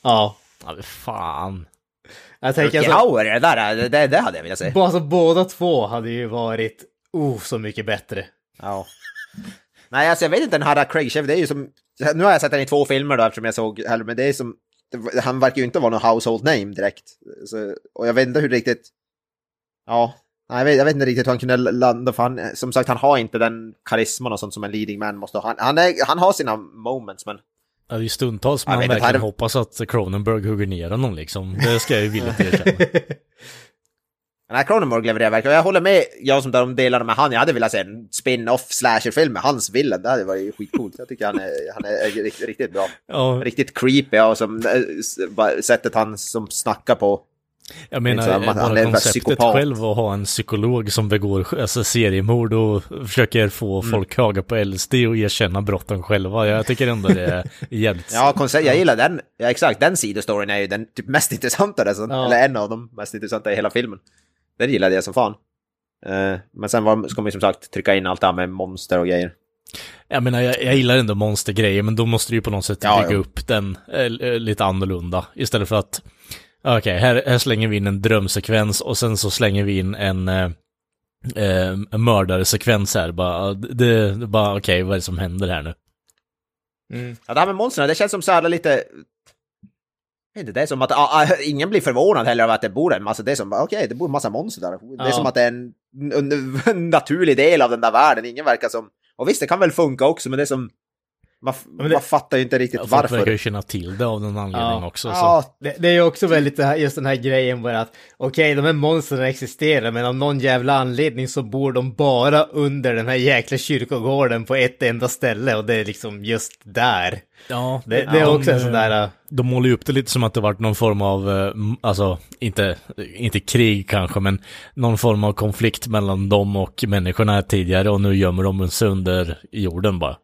[SPEAKER 2] Ja.
[SPEAKER 3] Ja, fan.
[SPEAKER 2] Jag tänker
[SPEAKER 1] Rutger
[SPEAKER 2] alltså,
[SPEAKER 1] Hauer, det där, det, det, hade jag velat se.
[SPEAKER 2] alltså, båda två hade ju varit, oh, så mycket bättre.
[SPEAKER 1] Ja. Nej, alltså jag vet inte, den här Craig Sheffer, det är ju som... Nu har jag sett den i två filmer då eftersom jag såg men det är som... Han verkar ju inte vara någon household name direkt. Så, och jag vet inte hur riktigt... Ja. Nej, jag vet, jag vet inte riktigt hur han kunde landa, för han, som sagt, han har inte den karisman och sånt som en leading man måste ha. Han, han, är, han har sina moments, men...
[SPEAKER 3] Ja, det är ju stundtals man verkligen
[SPEAKER 1] här-
[SPEAKER 3] hoppas att Cronenberg hugger ner honom liksom. Det ska jag ju villigt erkänna.
[SPEAKER 1] Här Cronenberg levererar verkligen. Jag håller med jag som de delarna med han. Jag hade velat se en spin-off slasher-film med hans villain. Det hade varit skitcoolt. Jag tycker han är, han är riktigt, riktigt bra.
[SPEAKER 3] Ja,
[SPEAKER 1] Riktigt creepy och som, eh, sättet han som snackar på.
[SPEAKER 3] Jag menar,
[SPEAKER 1] Liksom, är
[SPEAKER 3] bara konceptet själv att ha en psykolog som begår alltså, seriemord och försöker få
[SPEAKER 1] Mm.
[SPEAKER 3] folk höga på LSD och erkänna brotten själva. Jag tycker ändå det är jävligt...
[SPEAKER 1] Ja, koncept, jag gillar den. Ja, exakt. Den sidostoryn är ju den typ mest intressanta. Alltså,
[SPEAKER 2] Ja.
[SPEAKER 1] Eller en av de mest intressanta i hela filmen. Den gillade jag som fan. Eh, men sen var, ska man ju som sagt trycka in allt det här med monster och grejer.
[SPEAKER 3] Jag menar, jag, jag gillar ändå monstergrejer, men då måste du ju på något sätt
[SPEAKER 1] Ja,
[SPEAKER 3] bygga
[SPEAKER 1] ja.
[SPEAKER 3] upp den eh, lite annorlunda. Istället för att, okej, här, här slänger vi in en drömsekvens och sen så slänger vi in en, eh, eh, en mördarsekvens här. Bara, det, bara okej, vad är det som händer här nu?
[SPEAKER 2] Mm.
[SPEAKER 1] Ja, det här med monstren, det känns som så här lite... Det är som att ah, ah, ingen blir förvånad heller av att det bor en massa, det är som bara, okej, det bor en massa monster där. Det är
[SPEAKER 2] Ja.
[SPEAKER 1] som att det är en, en, en naturlig del av den där världen, ingen verkar som... Och visst, det kan väl funka också, men det är som... Man,
[SPEAKER 2] det-
[SPEAKER 1] man fattar ju inte riktigt
[SPEAKER 3] Ja, folk verkar
[SPEAKER 1] varför.
[SPEAKER 3] ju känna till det av någon anledning
[SPEAKER 2] Ja.
[SPEAKER 3] också. Så.
[SPEAKER 1] Ja,
[SPEAKER 2] Det, det är ju också väldigt det här, just den här grejen bara att okej, de här monstren existerar, men av någon jävla anledning så bor de bara under den här jäkla kyrkogården på ett enda ställe och det är liksom just där.
[SPEAKER 3] Ja,
[SPEAKER 2] Det, det är också en sån
[SPEAKER 3] eh,
[SPEAKER 2] där... äh,
[SPEAKER 3] De målar ju upp det lite som att det varit någon form av, eh, alltså inte, inte krig kanske, men någon form av konflikt mellan dem och människorna tidigare och nu gömmer de sig under jorden bara.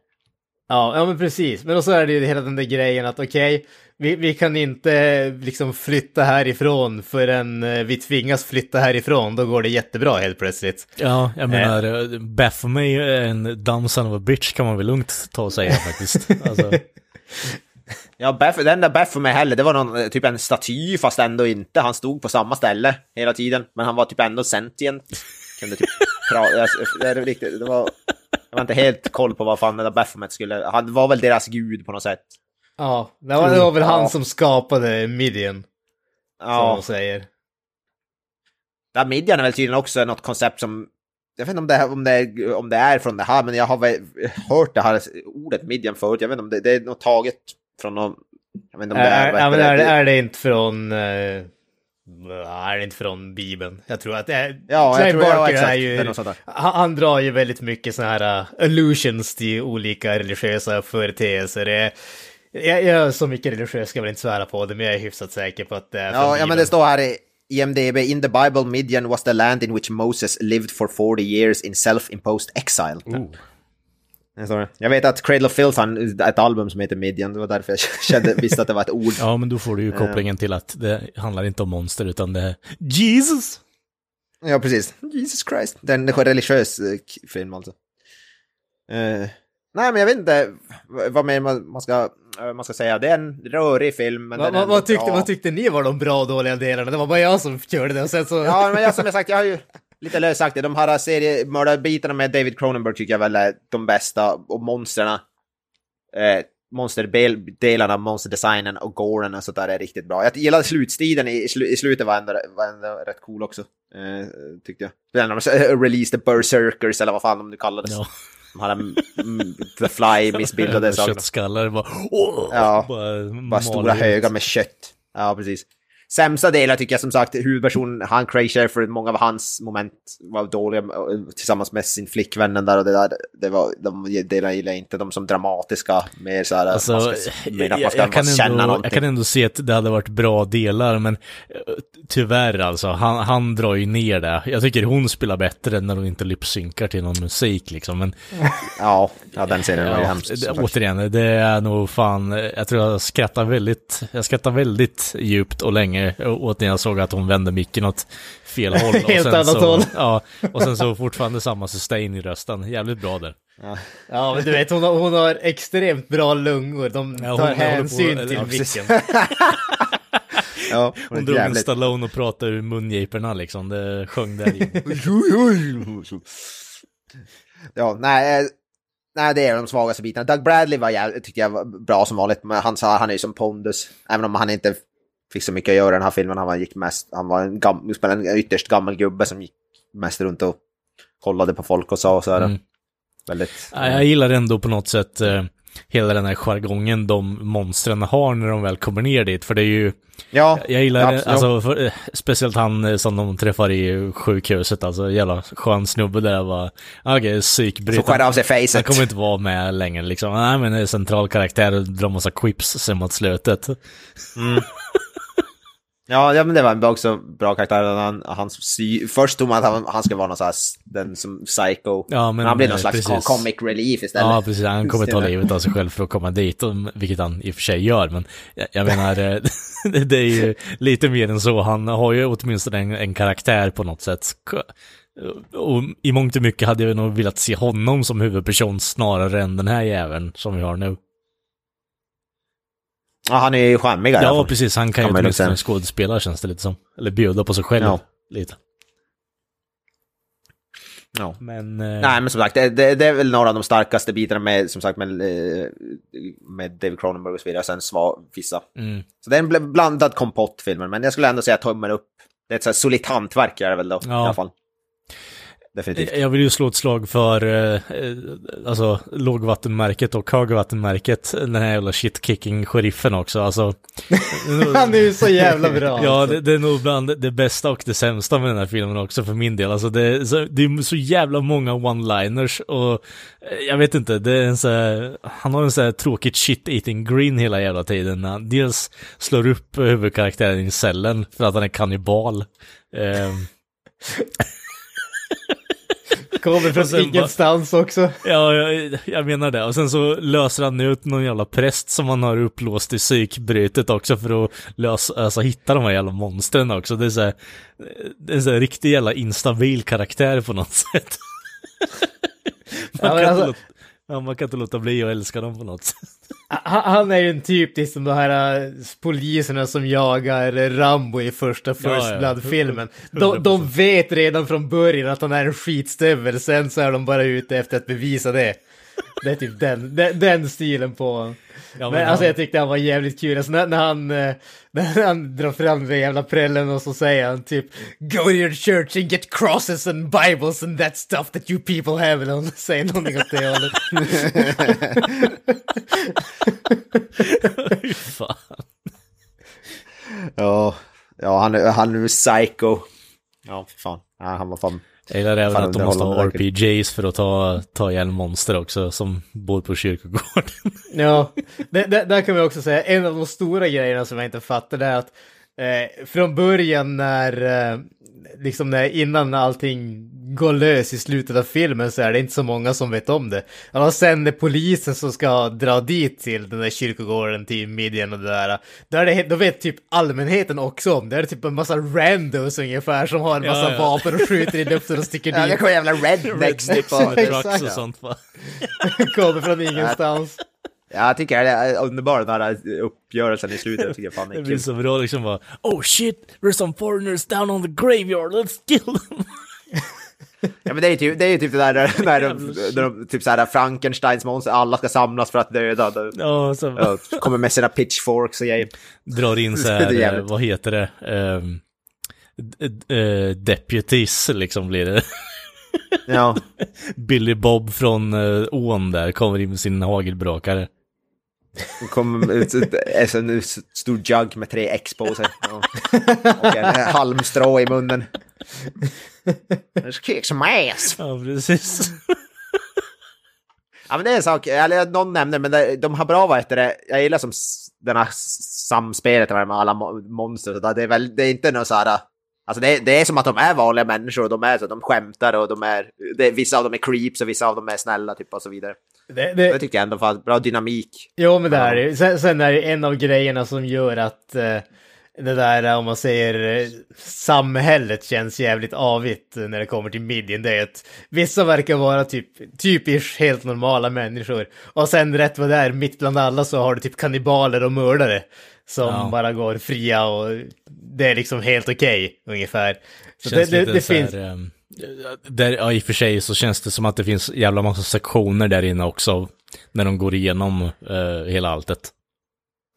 [SPEAKER 2] Ja, ja men precis. Men då så är det ju hela den där grejen att okej, vi, vi kan inte liksom flytta härifrån förrän eh, vi tvingas flytta härifrån. Då går det jättebra helt plötsligt.
[SPEAKER 3] Ja, jag menar, eh. Baphomet är en dumb son of a bitch kan man väl lugnt ta och säga faktiskt. Alltså,
[SPEAKER 1] Ja, Baff, den där Baphomet heller, det var någon, eh, typ en staty fast ändå inte. Han stod på samma ställe hela tiden, men han var typ ändå sentient. Kunde typ prata, det, är riktigt, det var, jag var inte helt koll på vad fan den där Baphomet skulle, han var väl deras gud på något sätt.
[SPEAKER 2] Ja, det var, det var väl han
[SPEAKER 1] Ja.
[SPEAKER 2] som skapade Midian, som
[SPEAKER 1] Ja,
[SPEAKER 2] de säger.
[SPEAKER 1] där midjan är väl tydligen också något koncept som, jag vet inte om det, om det, är, om det är från det här, men jag har väl hört det här ordet midjan förut, jag vet inte om det, det är något taget från någon, jag vet inte om det är,
[SPEAKER 2] ja, men är, det, är det inte från... eh, är det inte från Bibeln? Jag tror att det är...
[SPEAKER 1] Ja, jag tror, ja,
[SPEAKER 2] Barker
[SPEAKER 1] exakt,
[SPEAKER 2] är ju...
[SPEAKER 1] är sånt
[SPEAKER 2] han, han drar ju väldigt mycket sådana här uh, allusions till olika religiösa företeelser. Det är, jag, jag är så mycket religiös ska jag väl inte svära på det, men jag är hyfsat säker på att det är från
[SPEAKER 1] Ja, ja, men
[SPEAKER 2] Bibeln.
[SPEAKER 1] det står här i IMDB, in the Bible Midian was the land in which Moses lived for 40 years in self-imposed exile. Det Jag vet att Cradle of Filth har ett album som heter Midian, det var därför jag kände, visste att det var ett ord.
[SPEAKER 3] ja, men då får du ju kopplingen till att det handlar inte om monster utan det är Jesus!
[SPEAKER 1] Ja, precis. Jesus Christ. Det är en religiös eh, film alltså. Eh, nej, men jag vet inte vad mer man, ska, eh, man ska säga. Det är en rörig film, men
[SPEAKER 2] Vad,
[SPEAKER 1] den ändå
[SPEAKER 2] vad, tyckte,
[SPEAKER 1] bra.
[SPEAKER 2] vad tyckte ni var de bra och dåliga delarna? Det var bara jag som körde det och sen så...
[SPEAKER 1] Ja, men jag, som jag sagt, jag har ju lite löst sagt. De här seriemördarbitarna med David Cronenberg tycker jag väl är de bästa. Och monstren. Eh, monsterdelarna, monsterdesignen och goren och sånt där är riktigt bra. Jag gillade slutstriden i, slu, i slutet var ändå, var ändå rätt cool också. Eh, tyckte jag. När de eh, release the berserkers eller vad fan de nu kallades.
[SPEAKER 3] Ja.
[SPEAKER 1] De här mm, The Fly missbildade sakerna.
[SPEAKER 3] Köttskallar bara... Åh,
[SPEAKER 1] Ja,
[SPEAKER 3] bara,
[SPEAKER 1] Bara stora högar med kött. Ja, precis. Sämsta delar tycker jag som sagt, huvudpersonen, han Craig Sheffer, många av hans moment var dåliga eh, tillsammans med sin flickvännen där och det där, det var, de delarna gillar jag inte, de som dramatiska, mer så här,
[SPEAKER 3] Alltså,
[SPEAKER 1] man ska, att man
[SPEAKER 3] jag,
[SPEAKER 1] ska
[SPEAKER 3] jag, kan
[SPEAKER 1] känna
[SPEAKER 3] ändå,
[SPEAKER 1] någonting.
[SPEAKER 3] jag kan ändå se att det hade varit bra delar, men eh, tyvärr alltså, han, han drar ju ner det. Jag tycker hon spelar bättre när hon inte lipsynkar till någon musik liksom, men
[SPEAKER 1] Ja, ja, den serien var ju
[SPEAKER 3] ja,
[SPEAKER 1] hemskt.
[SPEAKER 3] återigen, det är nog fan, jag tror jag skrattar väldigt, jag skrattar väldigt djupt och länge åt när jag såg att hon vände micken åt fel håll. Och
[SPEAKER 2] Helt
[SPEAKER 3] sen
[SPEAKER 2] annat
[SPEAKER 3] så,
[SPEAKER 2] håll.
[SPEAKER 3] Ja, och sen så fortfarande samma sustain i rösten, jävligt bra där.
[SPEAKER 2] Ja, men du vet, hon har, hon har extremt bra lungor. De
[SPEAKER 3] Ja,
[SPEAKER 2] tar
[SPEAKER 3] på-
[SPEAKER 2] hänsyn
[SPEAKER 3] eller-
[SPEAKER 2] till
[SPEAKER 3] ja,
[SPEAKER 2] micken.
[SPEAKER 1] Ja,
[SPEAKER 3] Hon drog en. Stallone och pratade ur mungiporna liksom, det sjöng där i.
[SPEAKER 1] Ja, nej, eh, nej, det är de svagaste bitarna. Doug Bradley var jävligt, tyckte jag var bra som vanligt, men han sa han är ju som Pondus, även om han inte fick så mycket att göra i den här filmen. Han var, gick mest, han var en, gam, en ytterst gammal gubbe som gick mest runt och kollade på folk och sa så här.
[SPEAKER 3] Mm.
[SPEAKER 1] Väldigt...
[SPEAKER 3] Ja, Jag gillar ändå på något sätt eh, hela den här jargongen de monstren har när de väl kommer ner dit, för det är ju
[SPEAKER 1] Ja,
[SPEAKER 3] Jag gillar
[SPEAKER 1] Absolut.
[SPEAKER 3] alltså, för, eh, speciellt han eh, som de träffar i sjukhuset, alltså jävla skön snubbe där var, okej, okay,
[SPEAKER 1] skär
[SPEAKER 3] psykbrytare.
[SPEAKER 1] av sig
[SPEAKER 3] Han
[SPEAKER 1] facet.
[SPEAKER 3] kommer inte vara med längre liksom. Nej men det är central karaktär och drar massa quips sen mot slutet.
[SPEAKER 1] Ja, ja, men det var en också bra karaktär. Han, han, sy- först tog man att han, han skulle vara någon sån här, den som psycho.
[SPEAKER 3] Ja, men,
[SPEAKER 1] men han blir någon
[SPEAKER 3] eh,
[SPEAKER 1] slags
[SPEAKER 3] precis.
[SPEAKER 1] comic relief istället.
[SPEAKER 3] Ja, precis. Han kommer ta livet av sig själv för att komma dit, vilket han i och för sig gör. Men jag, jag menar, eh, det, det är ju lite mer än så. Han har ju åtminstone en, en karaktär på något sätt. Och i mångt och mycket hade jag nog velat se honom som huvudperson snarare än den här jäveln som vi har nu.
[SPEAKER 1] Ja, han är ju charmig
[SPEAKER 3] Ja, precis. Han kan ju åtminstone skådespela känns det lite som. Eller bjuda på sig själv
[SPEAKER 1] Ja.
[SPEAKER 3] lite.
[SPEAKER 1] Ja.
[SPEAKER 3] Men... eh,
[SPEAKER 1] Nej, men som sagt, det, det, det är väl några av de starkaste bitarna med, som sagt, med, eh, med David Cronenberg och så vidare. Sen sva, vissa.
[SPEAKER 3] Mm.
[SPEAKER 1] Så det är en bl- blandad kompott filmen, men jag skulle ändå säga tummen upp. Det är ett så här solidt hantverk är det väl då,
[SPEAKER 3] Ja.
[SPEAKER 1] i alla fall. Definitivt.
[SPEAKER 3] Jag vill ju slå ett slag för eh, eh, alltså lågvattenmärket och högvattenmärket. Den här jävla shit-kicking-sheriffen också. Alltså,
[SPEAKER 2] Han är ju så jävla bra.
[SPEAKER 3] ja,
[SPEAKER 2] alltså.
[SPEAKER 3] det, det är nog bland det bästa och det sämsta med den här filmen också för min del. Alltså det, så, det är så jävla många one-liners och eh, jag vet inte, det är en så här, han har en så här tråkigt shit-eating grin hela jävla tiden. Han dels slår upp huvudkaraktären i cellen för att han är kannibal. Ehm,
[SPEAKER 2] Kommer från
[SPEAKER 3] sen bara-
[SPEAKER 2] ingenstans också.
[SPEAKER 3] Ja, jag, jag menar det. Och sen så löser han ut någon jävla präst som han har upplåst i psykbrytet också för att lösa, alltså hitta de här jävla monstren också. Det är så här, det är så här riktig jävla instabil karaktär på något sätt.
[SPEAKER 2] Ja, alltså-
[SPEAKER 3] ja, man kan inte låta bli att älska dem på något sätt.
[SPEAKER 2] Han, är ju en typ till som de här äh, poliserna som jagar Rambo i första First
[SPEAKER 3] Ja, ja.
[SPEAKER 2] Blood-filmen. De, de vet redan från början att han är en skitstövel, sen så är de bara ute efter att bevisa det. Det är typ den, den, den stilen på...
[SPEAKER 3] Ja,
[SPEAKER 2] men
[SPEAKER 3] men
[SPEAKER 2] alltså
[SPEAKER 3] han-
[SPEAKER 2] jag tyckte han var jävligt kul, alltså när, när han, eh, när han drar fram den jävla prällen och så säger han typ Go to your church and get crosses and bibles and that stuff that you people have, eller han säger någonting åt det hållet.
[SPEAKER 3] Fan.
[SPEAKER 1] Ja, ja han, är- han är ju psycho. Ja, för fan. Ja, han var fan...
[SPEAKER 3] Jag gillar även att de måste ha RPGs för att ta, ta ihjäl monster också, som bor på kyrkogården.
[SPEAKER 2] Ja, det, det, där kan vi också säga, en av de stora grejerna som jag inte fattar det är att eh, från början när, eh, liksom när, innan allting går lös i slutet av filmen så är det inte så många som vet om det. Och sen när polisen som ska dra dit till den där kyrkogården till midjan och det där, då, är det, då vet typ allmänheten också om det. Det är typ en massa randos ungefär som har en massa
[SPEAKER 3] Ja, ja.
[SPEAKER 2] vapen och skjuter i luften och sticker
[SPEAKER 1] Ja, det
[SPEAKER 2] dit.
[SPEAKER 1] kommer jävla rednecks typ. Och-
[SPEAKER 3] Trucks och sånt va.
[SPEAKER 2] Kommer från ingenstans.
[SPEAKER 1] Ja, jag tycker det är underbar den här uppgörelsen i slutet. Jag tycker fan det
[SPEAKER 3] Det
[SPEAKER 1] är
[SPEAKER 3] blir
[SPEAKER 1] kul.
[SPEAKER 3] så bra liksom bara Oh shit, there's some foreigners down on the graveyard, let's kill them!
[SPEAKER 1] Ja men det är ju typ det, är typ det där när, när de, när de typ såhär Frankensteins monster, alla ska samlas för att döda. De,
[SPEAKER 3] Ja, så
[SPEAKER 1] ja, kommer med sina pitchforks och grejer.
[SPEAKER 3] drar in så
[SPEAKER 1] Det är
[SPEAKER 3] här,
[SPEAKER 1] jävligt.
[SPEAKER 3] eh, vad heter det? Um, deputies liksom blir det.
[SPEAKER 1] Ja.
[SPEAKER 3] Billy Bob från uh, ån där kommer in med sin hagelbrakare.
[SPEAKER 1] Det kom ut ut- en stor jug med tre X på sig. Och en halmstrå i munnen. Let's kick some ass!
[SPEAKER 3] Ja, precis.
[SPEAKER 1] Ja men det är en sak, eller någon nämnde men det, de har bra vad heter det, jag gillar som den här samspelet med alla mo- monster och sådär. Det är väl, det är inte något såhär, alltså det, är- det är som att de är vanliga människor och de är så, de skämtar och de är, det, vissa av dem är creeps och vissa av dem är snälla typ och så vidare.
[SPEAKER 2] Det,
[SPEAKER 1] Det
[SPEAKER 2] det,
[SPEAKER 1] tycker jag ändå var bra dynamik.
[SPEAKER 2] Jo, men det är det. Sen, sen är det en av grejerna som gör att eh, det där, eh, om man säger, eh, samhället känns jävligt avigt när det kommer till midjan. Det är att vissa verkar vara typ typiskt helt normala människor. Och sen rätt vad det är, mitt bland alla så har du typ kannibaler och mördare. Som
[SPEAKER 3] Ja.
[SPEAKER 2] bara går fria och det är liksom helt okej, ungefär. Så
[SPEAKER 3] Känns
[SPEAKER 2] det, det, det
[SPEAKER 3] så här,
[SPEAKER 2] finns...
[SPEAKER 3] ehm, där, ja, i och för sig så känns det som att det finns jävla massa sektioner där inne också. När de går igenom eh, hela alltet.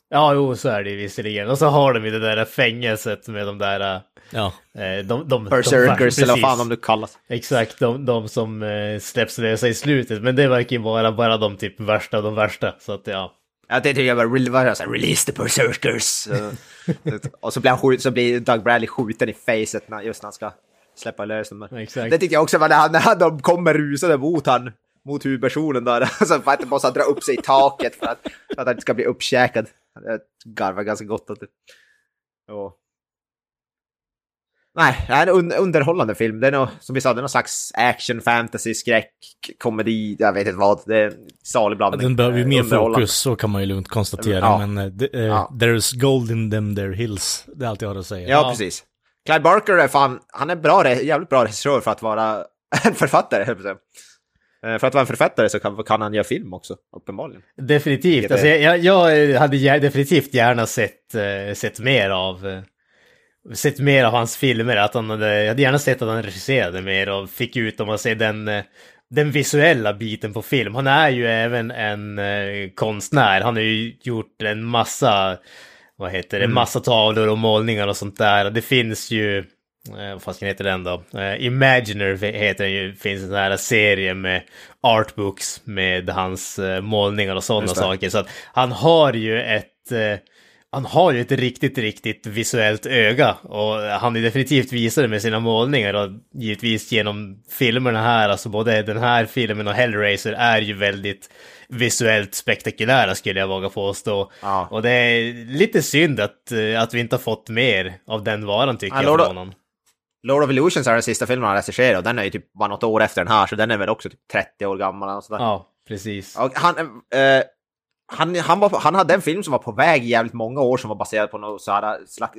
[SPEAKER 2] Ja, jo, så är det ju visserligen. Och så har de ju det där fängelset med de där... eh,
[SPEAKER 3] Ja,
[SPEAKER 2] Eh, de, de,
[SPEAKER 1] Berserkers eller vad fan de nu kallas.
[SPEAKER 2] Exakt, de, de som eh, släpps lösa i slutet. Men det verkar ju vara bara de typ värsta av de värsta. Så att ja.
[SPEAKER 1] Ja, det tycker jag var re- vad jag sa, release the berserkers. Och så blir, han skjut, så blir Doug Bradley skjuten i facet när, just när han ska släppa lös dem.
[SPEAKER 2] Exakt.
[SPEAKER 1] Det tyckte jag också var när, han, när han- de kommer rusade mot han, mot huvudpersonen där. Så för att de måste dra upp sig i taket för att, för att han inte ska bli uppkäkad. Jag garvar ganska gott åt det. Ja. Nej, det är en un underhållande film. Det är nog, som vi sa, det är någon slags action, fantasy, skräck, komedi, jag vet inte vad. Det är en salig
[SPEAKER 3] Ja,
[SPEAKER 1] blandning.
[SPEAKER 3] den behöver ju
[SPEAKER 1] Eh,
[SPEAKER 3] mer
[SPEAKER 1] underhållande.
[SPEAKER 3] fokus, så kan man ju lugnt konstatera.
[SPEAKER 1] Ja.
[SPEAKER 3] Men eh,
[SPEAKER 1] Ja.
[SPEAKER 3] there's gold in them there hills. Det är allt jag har att säga.
[SPEAKER 1] Ja, precis. Clive Barker är fan, han är bra, jävligt bra regissör för att vara en författare, höll För att vara en författare så kan, kan han göra film också, uppenbarligen.
[SPEAKER 2] Definitivt. Alltså, jag, jag hade definitivt gärna sett, sett mer av... Sett mer av hans filmer, att han hade, jag hade gärna sett att han regisserade mer och fick ut, om man ser den, eh, den visuella biten på film. Han är ju även en eh, konstnär, han har ju gjort en massa, vad heter det,
[SPEAKER 1] Mm.
[SPEAKER 2] massa tavlor och målningar och sånt där. Det finns ju eh, vad fan heter den då? Eh, Imaginer heter den ju, finns en sån här serie med artbooks med hans eh, målningar och sådana saker. Så att han har ju ett eh, han har ju ett riktigt, riktigt visuellt öga och han är definitivt visar det med sina målningar och givetvis genom filmerna här, alltså både den här filmen och Hellraiser är ju väldigt visuellt spektakulära skulle jag våga påstå.
[SPEAKER 1] Ja.
[SPEAKER 2] Och det är lite synd att, eh, att vi inte har fått mer av den varan tycker
[SPEAKER 1] Ja,
[SPEAKER 2] jag från honom.
[SPEAKER 1] Lord of Illusions är den sista filmen han regisserade och den är ju typ bara något år efter den här, så den är väl också typ 30 år gammal. Och sådär.
[SPEAKER 2] Ja, precis.
[SPEAKER 1] Och han, eh, han, han, var, han hade en film som var på väg i jävligt många år som var baserad på några,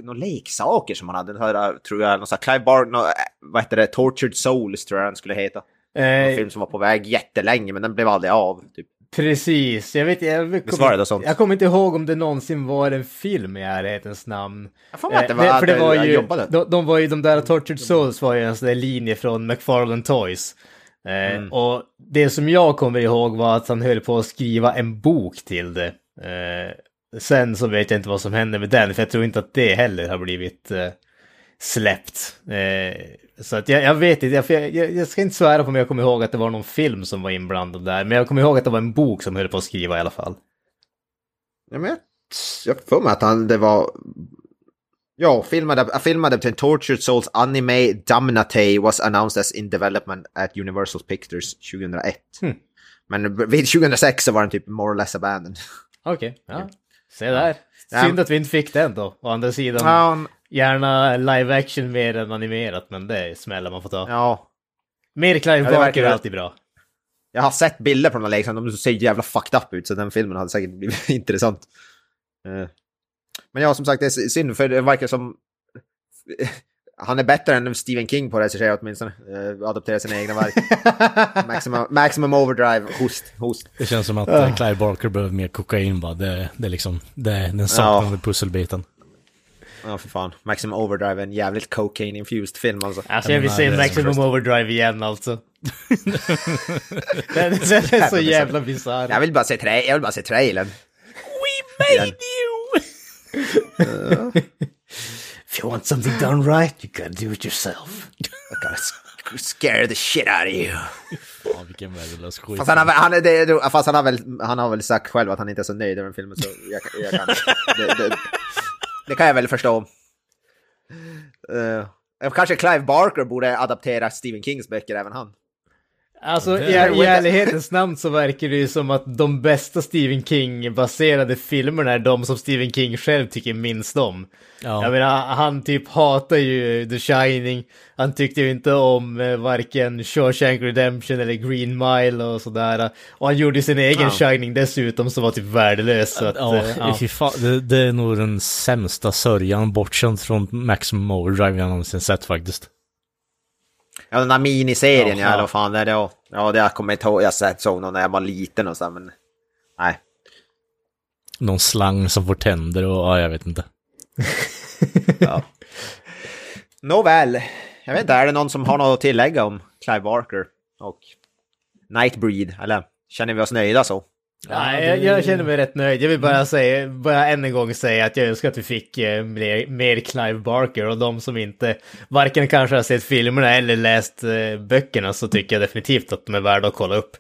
[SPEAKER 1] några leksaker som han hade. Den här, tror jag, någon sån här Clive Bark, nå- eh, vad heter det, Tortured Souls tror jag den skulle heta. En
[SPEAKER 2] Eh,
[SPEAKER 1] film som var på väg jättelänge men den blev aldrig av. Typ.
[SPEAKER 2] precis, jag vet jag,
[SPEAKER 1] var sånt?
[SPEAKER 2] jag kommer inte ihåg om det någonsin var en film i ärlighetens namn.
[SPEAKER 1] Jag får det
[SPEAKER 2] Eh,
[SPEAKER 1] var
[SPEAKER 2] det-
[SPEAKER 1] att
[SPEAKER 2] för det var ju, de, de var ju, de där Tortured Souls var ju en sån där linje från McFarlane Toys. Eh,
[SPEAKER 1] Mm.
[SPEAKER 2] Och det som jag kommer ihåg var att han höll på att skriva en bok till det. Eh, sen så vet jag inte vad som hände med den, för jag tror inte att det heller har blivit eh, släppt. Så att jag, jag vet inte, jag, jag, jag ska inte svära på om jag kommer ihåg att det var någon film som var inblandad där, men jag kommer ihåg att det var en bok som höll på att skriva i alla fall.
[SPEAKER 1] Ja, men jag, jag får mig att han, det var... Ja, filmade, filmade till Tortured Souls Anime Damnate was announced as in development at Universal Pictures 2001.
[SPEAKER 2] Hmm.
[SPEAKER 1] Men vid 2006 så var den typ more or less abandoned.
[SPEAKER 2] Okej, ja. Se där.
[SPEAKER 1] Ja.
[SPEAKER 2] Synd att vi inte fick den då. Å andra sidan,
[SPEAKER 1] Ja,
[SPEAKER 2] gärna live action mer än animerat, men det är smällar man får ta.
[SPEAKER 1] ja.
[SPEAKER 2] Mer Clive
[SPEAKER 1] Ja,
[SPEAKER 2] Barker är alltid bra.
[SPEAKER 1] Jag har sett bilder på den här leksaken, de ser jävla fucked up ut, så den filmen hade säkert blivit intressant. Eh, Men ja, som sagt, det är synd, för det verkar som... Han är bättre än Stephen King på att regissera åtminstone. Uh, adoptera sina egna verk. maximum, maximum overdrive, host, host.
[SPEAKER 3] Det känns som att uh. Clive Barker behöver mer kokain bara. Det, det är liksom, det är den saknade pusselbiten.
[SPEAKER 1] Ja, för fan. Maximum overdrive är en jävligt cocaine-infused film alltså.
[SPEAKER 2] Alltså jag vill se Maximum Overdrive igen alltså. den, den är så jävla bisarr.
[SPEAKER 1] Jag vill bara se, tra- jag vill bara se trailern.
[SPEAKER 2] We made you! If you want something done right, you gotta do it yourself.
[SPEAKER 1] I gotta sc- scare the shit out of you.
[SPEAKER 3] Fan vilken värdelös skit.
[SPEAKER 1] Fast han har, väl- han, det, fast han, har väl, han har väl sagt själv att han inte är så nöjd den filmen, så jag, jag kan, det, det, det kan jag väl förstå. Uh, kanske Clive Barker borde adaptera Stephen Kings böcker, även han.
[SPEAKER 2] Alltså i, i ärlighetens namn så verkar det ju som att de bästa Stephen King-baserade filmerna är de som Stephen King själv tycker minst om.
[SPEAKER 3] Ja.
[SPEAKER 2] Jag menar, han typ hatar ju The Shining. Han tyckte ju inte om eh, varken Shawshank Redemption eller Green Mile och sådär. Och han gjorde sin egen
[SPEAKER 1] Ja.
[SPEAKER 2] Shining dessutom som var typ värdelös. Så att,
[SPEAKER 3] Ja,
[SPEAKER 2] eh, ja.
[SPEAKER 3] fan, det, det är nog den sämsta sörjan bortsett från Maximum Overdrive jag någonsin sett faktiskt.
[SPEAKER 1] Ja, den där miniserien,
[SPEAKER 2] Jaha.
[SPEAKER 1] ja, vad fan är det då? Ja, det jag kommer inte ihåg, jag har sett så någon när jag var liten och så, men... Nej.
[SPEAKER 3] Någon slang som får tänder och ja, jag vet inte.
[SPEAKER 1] Ja. Nåväl, jag vet inte, är det någon som har något att tillägga om Clive Barker och Nightbreed, eller känner vi oss nöjda så?
[SPEAKER 2] Nej, jag, jag känner mig rätt nöjd. Jag vill bara säga, bara än en gång säga att jag önskar att vi fick eh, mer, mer Clive Barker och de som inte varken kanske har sett filmerna eller läst eh, böckerna så tycker jag definitivt att de är värda att kolla upp.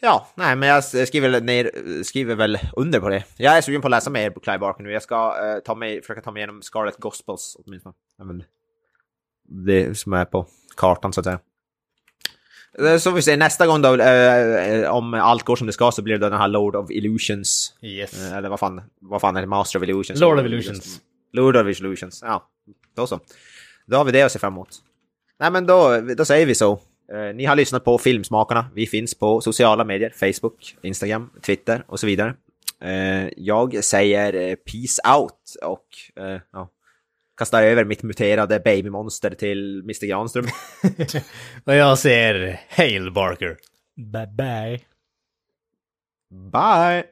[SPEAKER 1] Ja, nej, men jag skriver, ner, skriver väl under på det. Jag är sugen på att läsa mer på Clive Barker nu. Jag ska eh, ta mig, försöka ta mig igenom Scarlet Gospels åtminstone. Det det som är på kartan så att säga. Eh, Så vi se nästa gång då, eh, om allt går som det ska så blir det den här Lord of Illusions.
[SPEAKER 2] Yes.
[SPEAKER 1] Eh, Eller vad fan, vad fan är det? Master of Illusions?
[SPEAKER 2] Lord of Illusions.
[SPEAKER 1] Lord of Illusions, ja. Då så. Då har vi det att se fram emot. Nej men då, då säger vi så. Eh, ni har lyssnat på Filmsmakarna. Vi finns på sociala medier, Facebook, Instagram, Twitter och så vidare. Eh, jag säger eh, peace out och eh, ja, kastar över mitt muterade babymonster till Mr Granström.
[SPEAKER 2] och jag ser Hail Barker.
[SPEAKER 3] Bye bye.
[SPEAKER 1] Bye!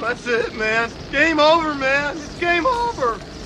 [SPEAKER 4] That's it, man. Game over, man. It's game over.